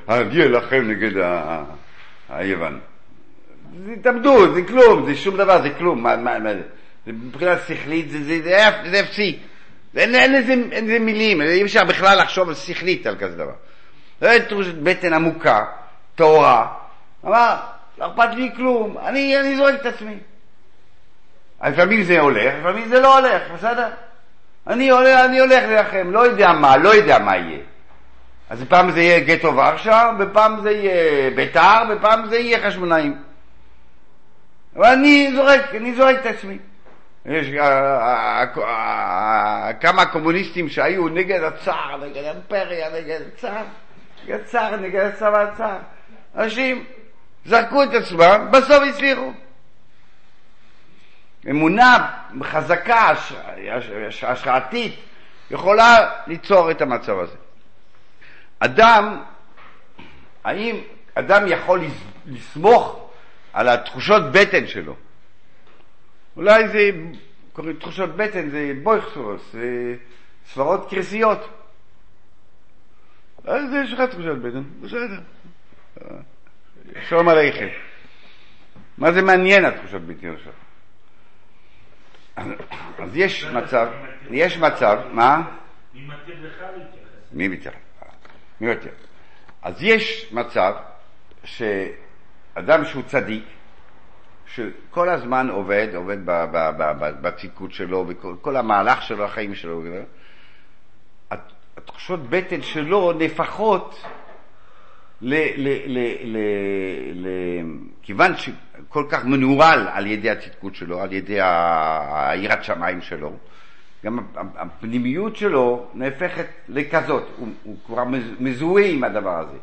אני אלחם נגד היוון. זה התאבדות, זה כלום, זה שום דבר, זה כלום. מה, מה, מה, זה מבחינה שכלית, זה, זה, זה, זה אפסי. אין, אין, לזה, אין לזה מילים, אי אפשר בכלל לחשוב שכלית על כזה דבר. זה תחושת בטן עמוקה, טהורה. אמר, לא אכפת לי כלום, אני, אני זורק את עצמי. לפעמים זה הולך, לפעמים זה לא הולך, בסדר? אני הולך, אני הולך להילחם, לא יודע מה, לא יודע מה יהיה. אז פעם זה יהיה גטו ורשה, ופעם זה יהיה ביתר, ופעם זה יהיה חשמונאים. אבל אני זורק, אני זורק את עצמי. יש אה, אה, אה, כמה קומוניסטים שהיו נגד הצער, נגד האימפריה, נגד הצער, נגד הצער, נגד הצבא הצער. אנשים זרקו את עצמם, בסוף הצליחו. אמונה חזקה, השראתית, יכולה ליצור את המצב הזה. אדם, האם אדם יכול לסמוך על התחושות בטן שלו? אולי זה, קוראים תחושות בטן, זה בויכסוס, זה סברות קרסיות. אז יש לך תחושות בטן, בסדר. שלום עליכם. מה זה מעניין התחושות בטן עכשיו? אז יש מצב, יש מצב, מה?
מי מתיר לך להתייחס?
מי מתיר? מי מתיר? אז יש מצב שאדם שהוא צדיק, שכל הזמן עובד, עובד בציקות שלו, וכל המהלך שלו, החיים שלו, התחושות בטן שלו נהפכות כיוון שכל כך מנוהל על ידי הצדקות שלו, על ידי היראת שמיים שלו, גם הפנימיות שלו נהפכת לכזאת, הוא, הוא כבר מזוהה עם הדבר הזה.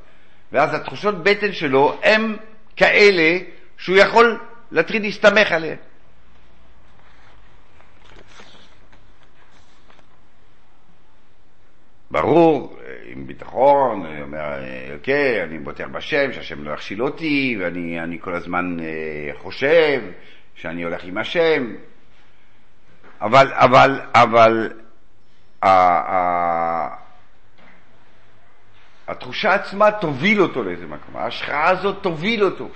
ואז התחושות בטן שלו הם כאלה שהוא יכול להתחיל להסתמך עליהן. ברור, עם ביטחון, אני אומר, אוקיי, אני בוטח בשם, שהשם לא יכשיל אותי, ואני כל הזמן אה, חושב שאני הולך עם השם, אבל, אבל, אבל, התחושה עצמה תוביל אותו לאיזה מקום, ההשחאה הזאת תוביל אותו.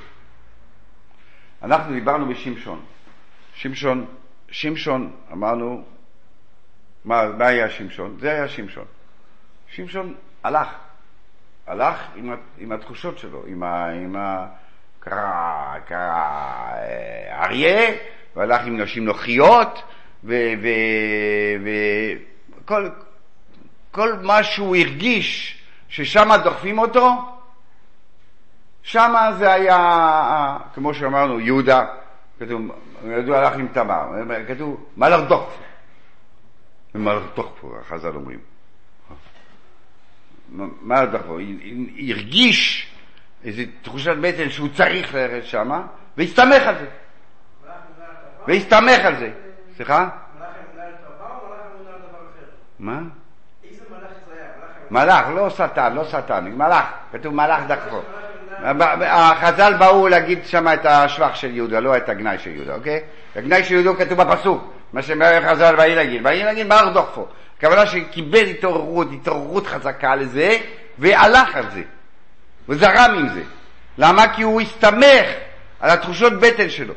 אנחנו דיברנו בשמשון. שמשון, שמשון, אמרנו, מה, מה היה שמשון? זה היה שמשון. שמשון הלך, הלך עם, עם התחושות שלו, עם ה... עם ה קרא, קרא אה, אריה, והלך עם נשים נוחיות, וכל כל מה שהוא הרגיש ששם דוחפים אותו, שם זה היה, כמו שאמרנו, יהודה, כתוב, יהודה הלך עם תמר, כתוב, מלך דוחפו. מלך דוחפו, החז"ל אומרים. מה דוחפו? הרגיש איזו תחושת בטן שהוא צריך ללכת שמה, והסתמך על זה. והסתמך על זה. סליחה? מה? מלאך, לא שטן, לא שטן, מלאך, כתוב מלאך דחפו. החז"ל באו להגיד שם את השבח של יהודה, לא את הגנאי של יהודה, אוקיי? הגנאי של יהודה כתוב בפסוק, מה שאומר חז"ל באי להגיד, באי להגיד מלאך דחפו. הכוונה שקיבל התעוררות, התעוררות חזקה לזה, והלך על זה, וזרם עם זה. למה? כי הוא הסתמך על התחושות בטן שלו.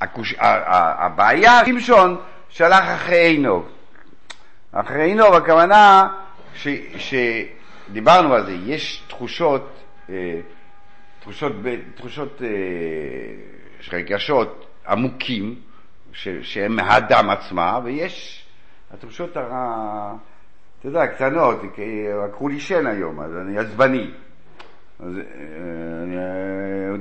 הקוש... הבעיה, שמשון שלח אחרי עינוב. אחרי עינוב הכוונה ש... שדיברנו על זה, יש תחושות, אה, תחושות, תחושות אה, רגשות עמוקים ש... שהם מהאדם עצמה, ויש התחושות, ה... אתה יודע, קטנות, לקחו לי שן היום, אז אני עצבני. אז אה, הוא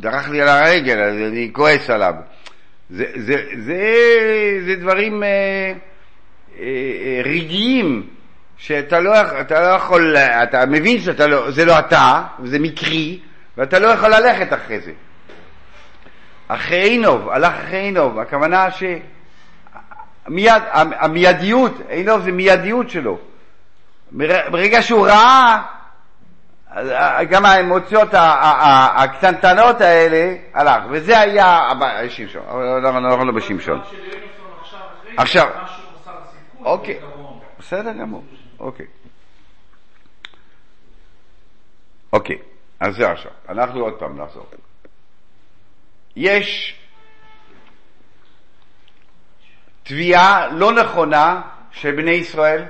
דרך לי על הרגל, אז אני כועס עליו. זה, זה, זה, זה דברים אה, אה, רגעיים שאתה לא, אתה לא יכול, אתה מבין שזה לא, לא אתה, זה מקרי, ואתה לא יכול ללכת אחרי זה. אחרי עינוב, הלך אחרי עינוב, הכוונה שמיד, המיידיות, עינוב זה מיידיות שלו. ברגע שהוא ראה גם האמוציות הקטנטנות האלה הלך, וזה היה שמשון, אבל אנחנו לא בשמשון. עכשיו, אוקיי, בסדר גמור, אוקיי. אוקיי, אז זה עכשיו, אנחנו עוד פעם נחזור. יש תביעה לא נכונה של בני ישראל,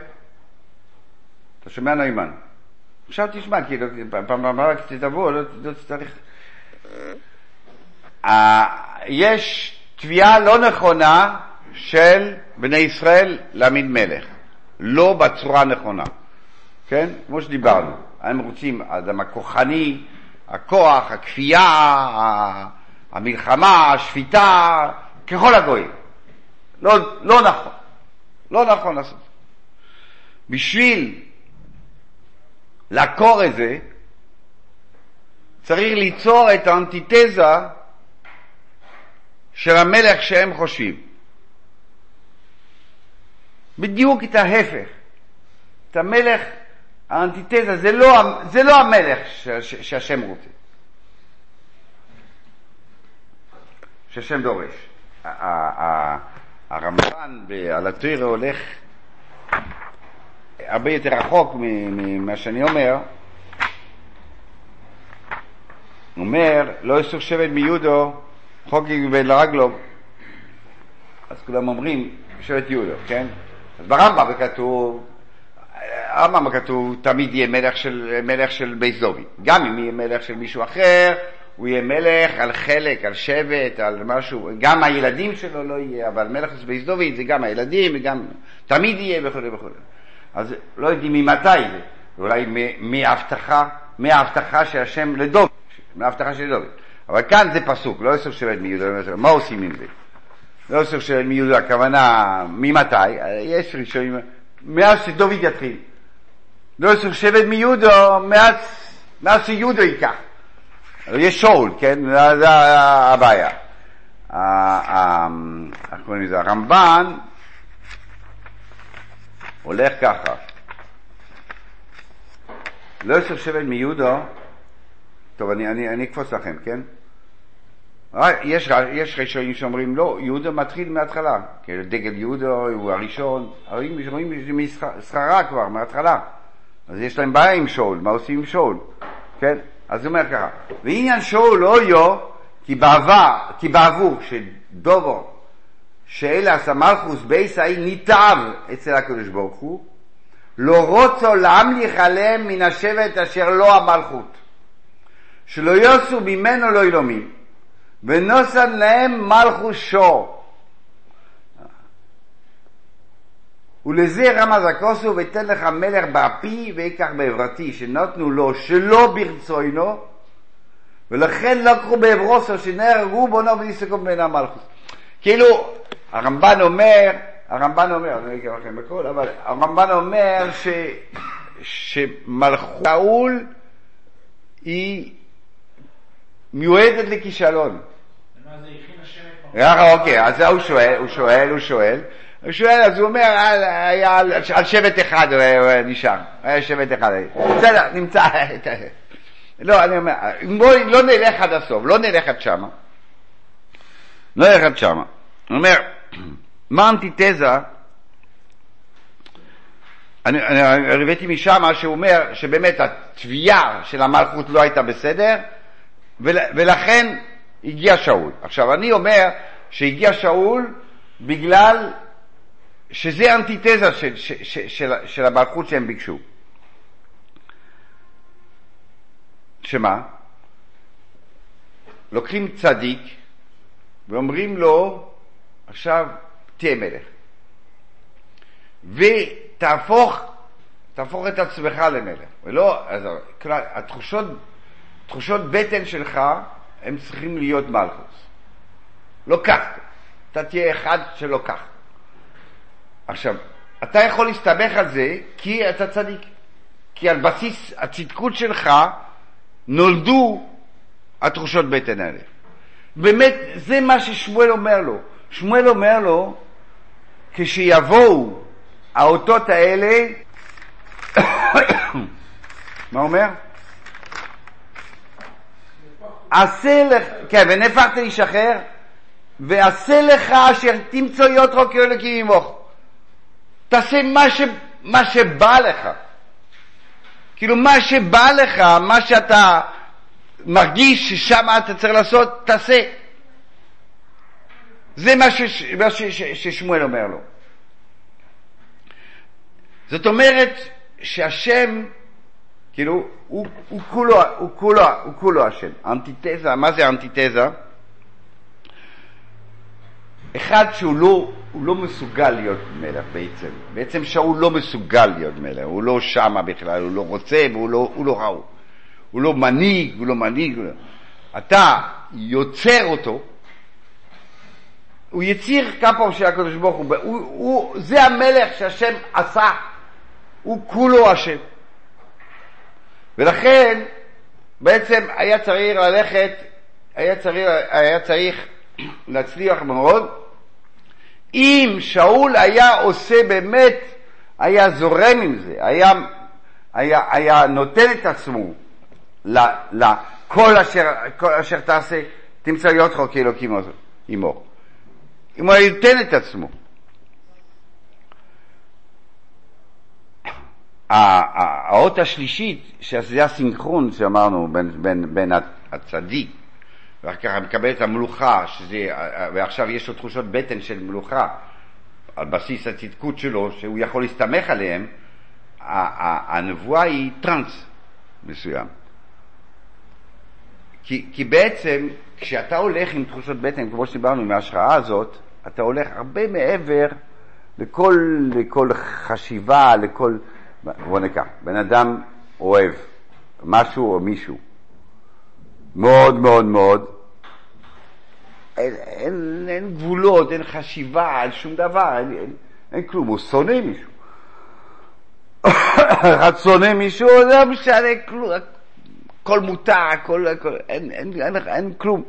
אתה שומע נאמן? עכשיו תשמע, כאילו, פעם הבאה כשתבוא, לא, לא תצטרך... אה, יש תביעה לא נכונה של בני ישראל להעמיד מלך, לא בצורה הנכונה, כן? כמו שדיברנו, הם רוצים אדם הכוחני, הכוח, הכפייה, המלחמה, השפיטה, ככל הגויים. לא, לא נכון, לא נכון לעשות. בשביל לעקור את זה, צריך ליצור את האנטיתזה של המלך שהם חושבים. בדיוק את ההפך. את המלך, האנטיתזה, זה לא, זה לא המלך שהשם רוצה. שהשם דורש. הרמב"ן על התוירה הולך הרבה יותר רחוק ממה שאני אומר, הוא אומר, לא יסוך שבט מיודו, חוק יגבל לרגלו. אז כולם אומרים, שבט יהודה, כן? אז ברמב"ם כתוב, הרמב"ם כתוב, תמיד יהיה מלך של, מלך של בית דוד. גם אם יהיה מלך של מישהו אחר, הוא יהיה מלך על חלק, על שבט, על משהו, גם הילדים שלו לא יהיה, אבל מלך של בית דוד זה גם הילדים, וגם תמיד יהיה וכו' וכו'. אז לא יודעים ממתי זה, אולי מההבטחה, מההבטחה של השם לדוד, מההבטחה של דוד. אבל כאן זה פסוק, לא יוסף שבט מיהודה, מה עושים עם זה? לא של מיודו, הכוונה ממתי? יש ראשונים, מאז שדוד יתחיל. לא סוג שבט מיודו, מאז, מאז שיודו ייקח. יש שאול, כן? זה הבעיה. איך קוראים לזה? הרמב"ן הולך ככה. לא יוסף שבט מיודו, טוב, אני אקפוץ לכם, כן? אה, יש, יש ראשונים שאומרים לא, יהודה מתחיל מההתחלה, כאילו דגל יהודה הוא הראשון, רואים, רואים מסחרה כבר מההתחלה, אז יש להם בעיה עם שאול, מה עושים עם שאול, כן? אז הוא אומר ככה, ועניין שאול לא יו, כי בעבר, כי בעבור שדובו, שאלה הסמלכוס בייס ההיא ניתב אצל הקדוש ברוך הוא, לא רוצו להמליך עליהם מן השבט אשר לא המלכות, שלא יוסו ממנו לא ילומים. ונוסן להם מלכוס שור. ולזה רמז הכוסו ותן לך מלך באפי ויקח בעברתי שנתנו לו שלא ברצוינו ולכן לקחו בעברוסו שנהרגו בונו וניסקו בין המלכוס. כאילו הרמב"ן אומר, הרמב"ן אומר, אני לא אקרא לכם בכל, אבל הרמב"ן אומר ש, שמלכות שאול היא מיועדת לכישלון. אוקיי, אז הוא שואל, הוא שואל, הוא שואל. הוא שואל, אז הוא אומר, היה על שבט אחד הוא נשאר, היה שבט אחד. בסדר, נמצא. לא, אני אומר, בואי לא נלך עד הסוף, לא נלך עד שמה. לא נלך עד שמה. הוא אומר, מה האנטיתזה? אני, אני הבאתי משם שהוא אומר שבאמת התביעה של המלכות לא הייתה בסדר, ול, ולכן הגיע שאול. עכשיו, אני אומר שהגיע שאול בגלל שזה אנטיתזה של, של, של, של, של המלכות שהם ביקשו. שמה? לוקחים צדיק ואומרים לו, עכשיו תהיה מלך. ותהפוך, תהפוך את עצמך למלך. ולא, אז כלל, התחושות, תחושות בטן שלך הם צריכים להיות מלכוס. כך, אתה תהיה אחד כך. עכשיו, אתה יכול להסתמך על זה כי אתה צדיק. כי על בסיס הצדקות שלך נולדו התחושות בטן האלה. באמת, זה מה ששמואל אומר לו. שמואל אומר לו, כשיבואו האותות האלה, מה אומר? עשה לך, כן, ונהפכת איש אחר, ועשה לך אשר תמצוא יותרו כאלוקים עמוך. תעשה מה, ש, מה שבא לך. כאילו מה שבא לך, מה שאתה מרגיש ששם אתה צריך לעשות, תעשה. זה מה, ש, מה ש, ש, ששמואל אומר לו. זאת אומרת שהשם כאילו, הוא, הוא כולו, הוא כולו, הוא כולו השם. אנטיתזה, מה זה אנטיתזה? אחד שהוא לא, הוא לא מסוגל להיות מלך בעצם. בעצם שאול לא מסוגל להיות מלך, הוא לא שמה בכלל, הוא לא רוצה והוא לא, הוא לא ראו. הוא לא מנהיג, הוא לא מנהיג. אתה יוצר אותו, הוא יציר כפו של הקדוש ברוך הוא, הוא, הוא, זה המלך שהשם עשה, הוא כולו השם. ולכן בעצם היה צריך ללכת, היה צריך, היה צריך להצליח מאוד. אם שאול היה עושה באמת, היה זורם עם זה, היה, היה, היה נותן את עצמו לכל אשר, אשר תעשה, תמצא להיות חוק אלוקים עמו. אם הוא היה נותן את עצמו. האות השלישית, שזה הסינכרון שאמרנו בין, בין, בין הצדיק, ואחר כך מקבל את המלוכה, שזה, ועכשיו יש לו תחושות בטן של מלוכה, על בסיס הצדקות שלו, שהוא יכול להסתמך עליהם, הנבואה היא טראנס מסוים. כי, כי בעצם, כשאתה הולך עם תחושות בטן, כמו שדיברנו, עם ההשראה הזאת, אתה הולך הרבה מעבר לכל, לכל חשיבה, לכל... בוא ניקח, בן אדם אוהב משהו או מישהו מאוד מאוד מאוד, אין, אין, אין גבולות, אין חשיבה, אין שום דבר, אין, אין, אין כלום, הוא שונא מישהו. אחד שונא מישהו, לא משנה כלום, הכל מותר, הכל, הכל אין, אין, אין, אין, אין כלום.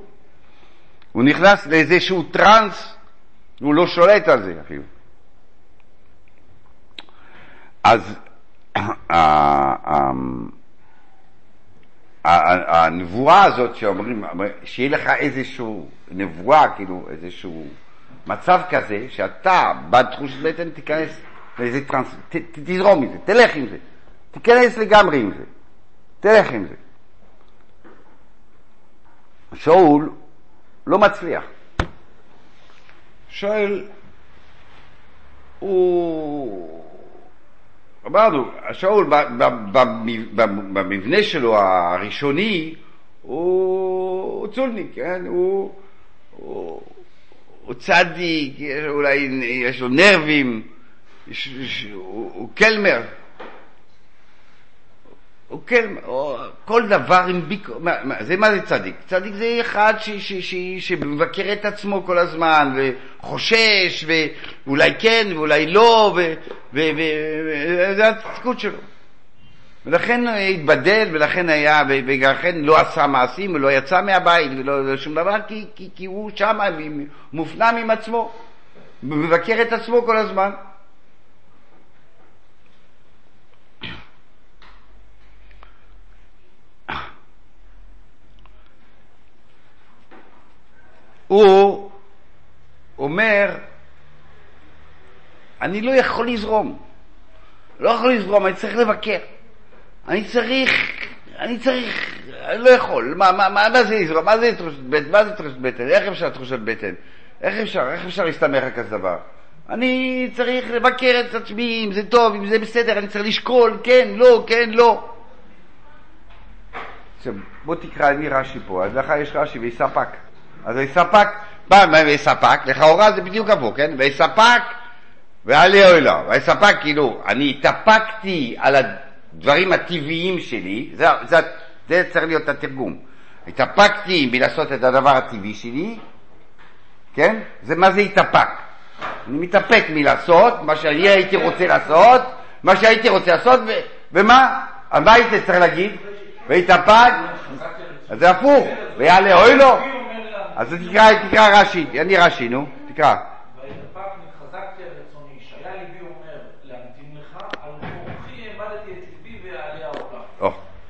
הוא נכנס לאיזשהו טראנס, הוא לא שולט על זה אפילו. אז הנבואה הזאת שאומרים, שיהיה לך איזשהו נבואה, כאילו איזשהו מצב כזה, שאתה בתחושת בטן תיכנס לאיזה טרנס, ת, תזרום עם זה, תלך עם זה, תיכנס לגמרי עם זה, תלך עם זה. שאול לא מצליח. שואל, הוא... אמרנו, שאול במבנה שלו הראשוני הוא צולניק, כן? הוא, הוא, הוא צדיק, אולי יש לו נרבים, יש, הוא, הוא קלמר, הוא כן, או, כל דבר עם ביקורת, מה, מה, זה מה זה צדיק? צדיק זה אחד ש, ש, ש, שמבקר את עצמו כל הזמן, וחושש, ואולי כן, ואולי לא, וזה הצדיקות שלו. ולכן התבדל, ולכן היה, ולכן לא עשה מעשים, ולא יצא מהבית, ולא שום דבר, כי, כי, כי הוא שם, מופנם עם עצמו, מבקר את עצמו כל הזמן. הוא אומר, אני לא יכול לזרום. לא יכול לזרום, אני צריך לבקר. אני צריך, אני צריך, אני לא יכול. מה, מה, מה, מה זה לזרום? מה זה תחושת בטן? מה זה תחושת בטן? איך אפשר תחושת בטן? איך אפשר? איך אפשר להסתמך על כזה דבר? אני צריך לבקר את עצמי, אם זה טוב, אם זה בסדר, אני צריך לשקול, כן, לא, כן, לא. עכשיו, בוא תקרא לי רש"י פה, אז לך יש רש"י ויספק. אז ויספק, בא ויספק, לכאורה זה בדיוק הפוך, כן? ויספק ועלי אוהלו. ויספק, כאילו, אני התאפקתי על הדברים הטבעיים שלי, זה, זה, זה צריך להיות התרגום. התאפקתי מלעשות את הדבר הטבעי שלי, כן? זה מה זה התאפק. אני מתאפק מלעשות מה שאני הייתי רוצה לעשות, מה שהייתי רוצה לעשות, ו, ומה? על מה הייתי צריך להגיד? והתאפק? אז זה הפוך, ויעלה אוי לו. אז תקרא, תקרא רש"י, אני רש"י, נו, תקרא.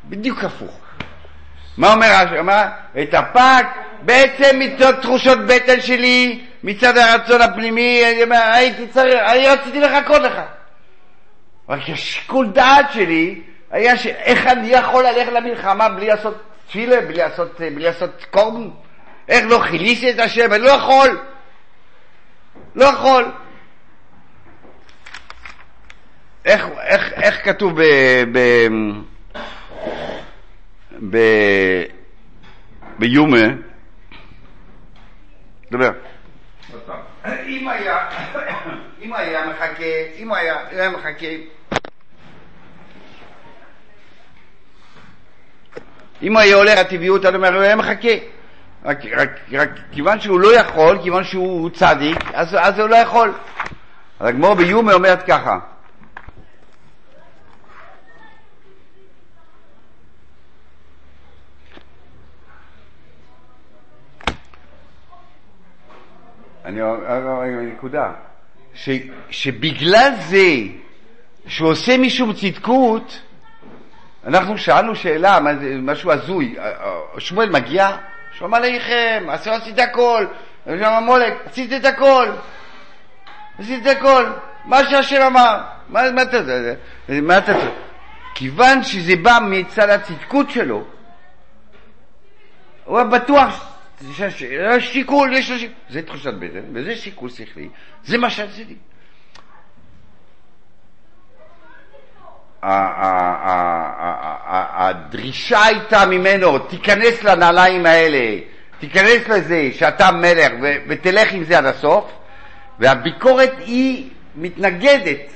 בדיוק הפוך. מה אומר רש"י? אומר, התאפק בעצם מצד תחושות בטן שלי, מצד הרצון הפנימי, אני אומר, הייתי צריך, אני רציתי לחכות לך. רק השיקול דעת שלי היה שאיך אני יכול ללכת למלחמה בלי לעשות תפילה, בלי לעשות, בלי לעשות קורבן? איך לא חיליתי את השם? אני לא יכול. לא יכול. איך, איך, איך כתוב ב... ב... ב... ביומה? דבר. אם היה, אם היה מחכה, אם היה, היה מחכה, אם היה הולך הטבעיות, אני אומר, הוא היה מחכה. רק, רק, רק כיוון שהוא לא יכול, כיוון שהוא צדיק, אז, אז הוא לא יכול. אז הגמור ביומי אומרת ככה, אני אומר, נקודה, ש, שבגלל זה שהוא עושה משום צדקות, אנחנו שאלנו שאלה, משהו הזוי, שמואל מגיע, שלום עליכם, עשו עשית הכל, שם המולק, עשית את הכל, עשית את הכל, מה שהשם אמר, מה, אתה, אתה, כיוון שזה בא מצד הצדקות שלו, הוא היה בטוח יש שיקול, יש לו שיקול, זה תחושת בטן, וזה שיקול שכלי, זה מה שעשיתי. הדרישה הייתה ממנו, תיכנס לנעליים האלה, תיכנס לזה שאתה מלך ותלך עם זה עד הסוף, והביקורת היא מתנגדת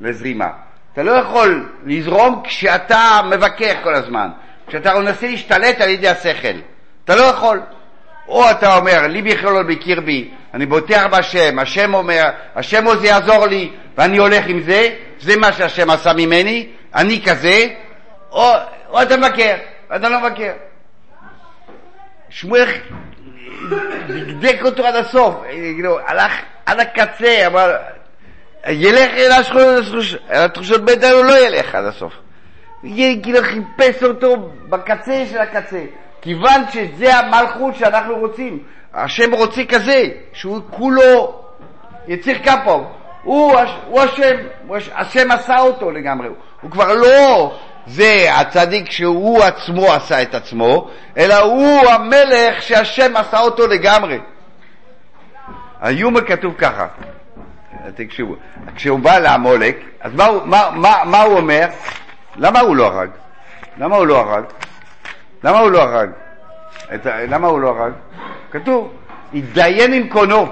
לזרימה. אתה לא יכול לזרום כשאתה מבקר כל הזמן, כשאתה מנסה להשתלט על ידי השכל. אתה לא יכול. או אתה אומר, לי בכלול בקרבי, אני בוטח בהשם, השם אומר, השם עוז יעזור לי, ואני הולך עם זה, זה מה שהשם עשה ממני, אני כזה, או, או אתה מבקר, ואתה לא מבקר. שמואל דקדק אותו עד הסוף, כאילו, הלך עד הקצה, אבל ילך אל התחושות בטן הוא לא ילך עד הסוף. כאילו חיפש אותו בקצה של הקצה, כיוון שזה המלכות שאנחנו רוצים. השם רוצה כזה, שהוא כולו יציר כפו. הוא, הוא השם, הוא הש- השם עשה אותו לגמרי. הוא כבר לא זה הצדיק שהוא עצמו עשה את עצמו, אלא הוא המלך שהשם עשה אותו לגמרי. היומר כתוב ככה, תקשיבו, כשהוא בא לעמולק, אז מה, מה, מה, מה הוא אומר? למה הוא לא הרג? למה הוא לא הרג? למה הוא לא הרג? את, למה הוא לא הרג? כתוב, התדיין עם קונו.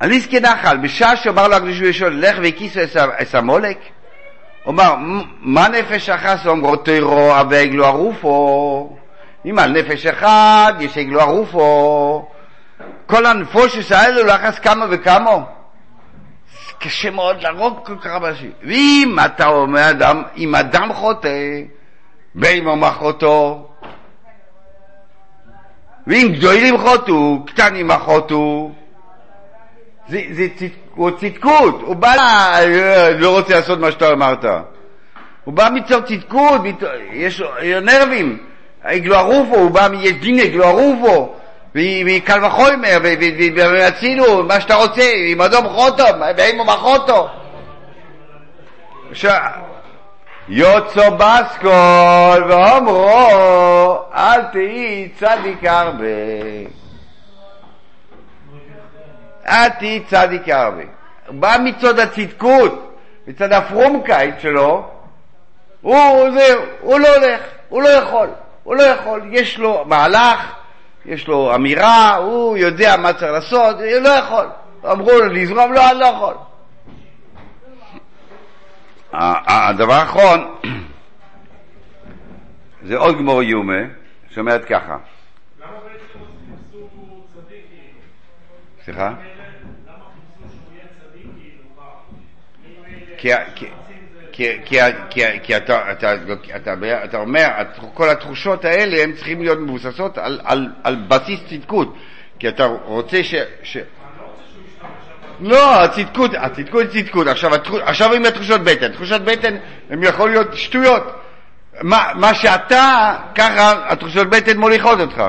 אני זקן נחל, בשעה שאמר לו הקדוש ברוך הוא, לך והקיסו את המולק, הוא אמר, "מ- מה נפש אחת אומרו תירו ועגלו ערופו? אם על נפש אחד יש עגלו ערופו, כל הנפושס האלו לחס כמה וכמה. קשה מאוד להרוג כל כך הרבה אנשים. ואם אתה אומר אדם, אם אדם חוטא, באמו מחותו, ואם גדולים חוטאו, קטנים מחותו, זה, זה הוא צדקות, הוא בא, אה, לא רוצה לעשות מה שאתה אמרת. הוא בא מצור צדקות, יש לו נרבים, עגלו ערופו, הוא בא מיש דין עגלו ערופו, מקל וחומר, ועשינו מה שאתה רוצה, עם אדום חוטו, ואימו מחוטו. יוצו בסקול ואומרו, אל תהי צדיק הרבה. אל תהי צדיק. הוא בא מצד הצדקות, מצד הפרומקייט שלו, הוא זהו, הוא לא הולך, הוא לא יכול, הוא לא יכול, יש לו מהלך, יש לו אמירה, הוא יודע מה צריך לעשות, הוא לא יכול. אמרו לו לזרום, לא, אני לא יכול. הדבר האחרון, זה עוד גמור יומה, שאומרת ככה,
למה בעצם חיפשו צדיק?
סליחה?
למה חיפשו שהוא יהיה צדיק כאילו? מה? אם אלה
כי, אתה, אומר, כל התחושות האלה הן צריכות להיות מבוססות על, בסיס צדקות, כי אתה רוצה ש... לא, הצדקות, הצדקות היא צדקות. עכשיו, עכשיו עם התחושות בטן. תחושות בטן הן יכול להיות שטויות. מה, מה שאתה, ככה התחושות בטן מוליכות אותך.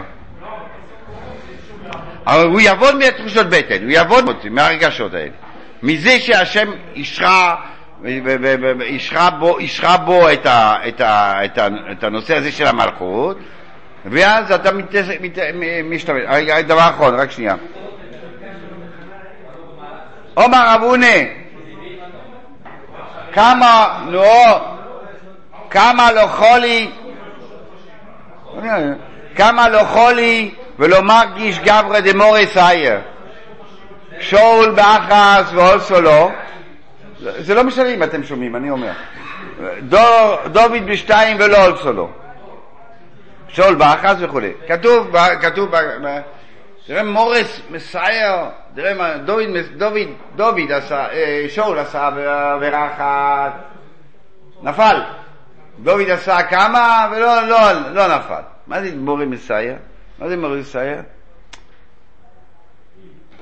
אבל הוא יעבוד מהתחושות בטן, הוא יעבוד מהרגשות האלה. מזה שהשם אישרה, אישרה בו, אישרה בו את, ה, את, ה, את, ה, את הנושא הזה של המלכות, ואז אתה משתמש. רגע, דבר אחרון, רק שנייה. עומר אבונה, כמה, נו, כמה לא חולי, כמה לא חולי ולא מרגיש גברא דמורס אייר. שאול באחס ואולסו לא. זה לא משנה אם אתם שומעים, אני אומר. דור, דוד בשתיים ולא אולסו לא. שאול באחס וכולי. כתוב, כתוב, תראה מורס מסייר, תראה מה, דוד, דוד, דוד עשה, אה, שאול עשה עבירה אחת, נפל. דוד עשה כמה ולא לא, לא נפל. מה זה מורי מסייר? מה זה מורי מסייר?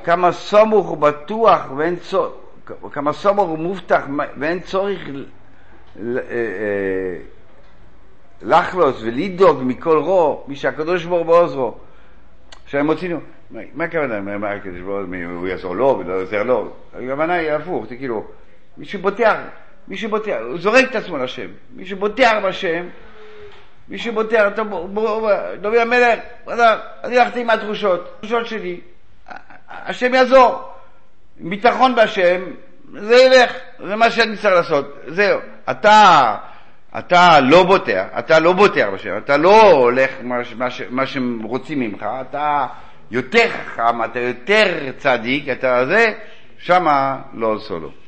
כמה סמוך ובטוח ואין צורך, כמה סמוך ומובטח ואין צורך אה, אה, לחלוס ולדאוג מכל רוע, מי שהקדוש ברוך הוא בעוזרו. עכשיו הם מה- הכוונה, מה- הקדוש ברוך הוא, מי- הוא יעזור לו ולא עוזר לו? הכוונה היא הפוך, זה כאילו, מישהו בוטח, מישהו בוטח, הוא זורק את עצמו לשם, מישהו בוטח בשם, מישהו בוטח, טוב, בוא- בוא- דוד המלך, אני הלכתי עם התחושות, התחושות שלי, השם יעזור, ביטחון בהשם, זה ילך, זה מה שאני צריך לעשות, זהו. אתה, אתה לא בוטח, אתה לא בוטח בשם, אתה לא הולך מה, מה, מה שהם רוצים ממך, אתה יותר חכם, אתה יותר צדיק, אתה זה, שמה לא עשו לו.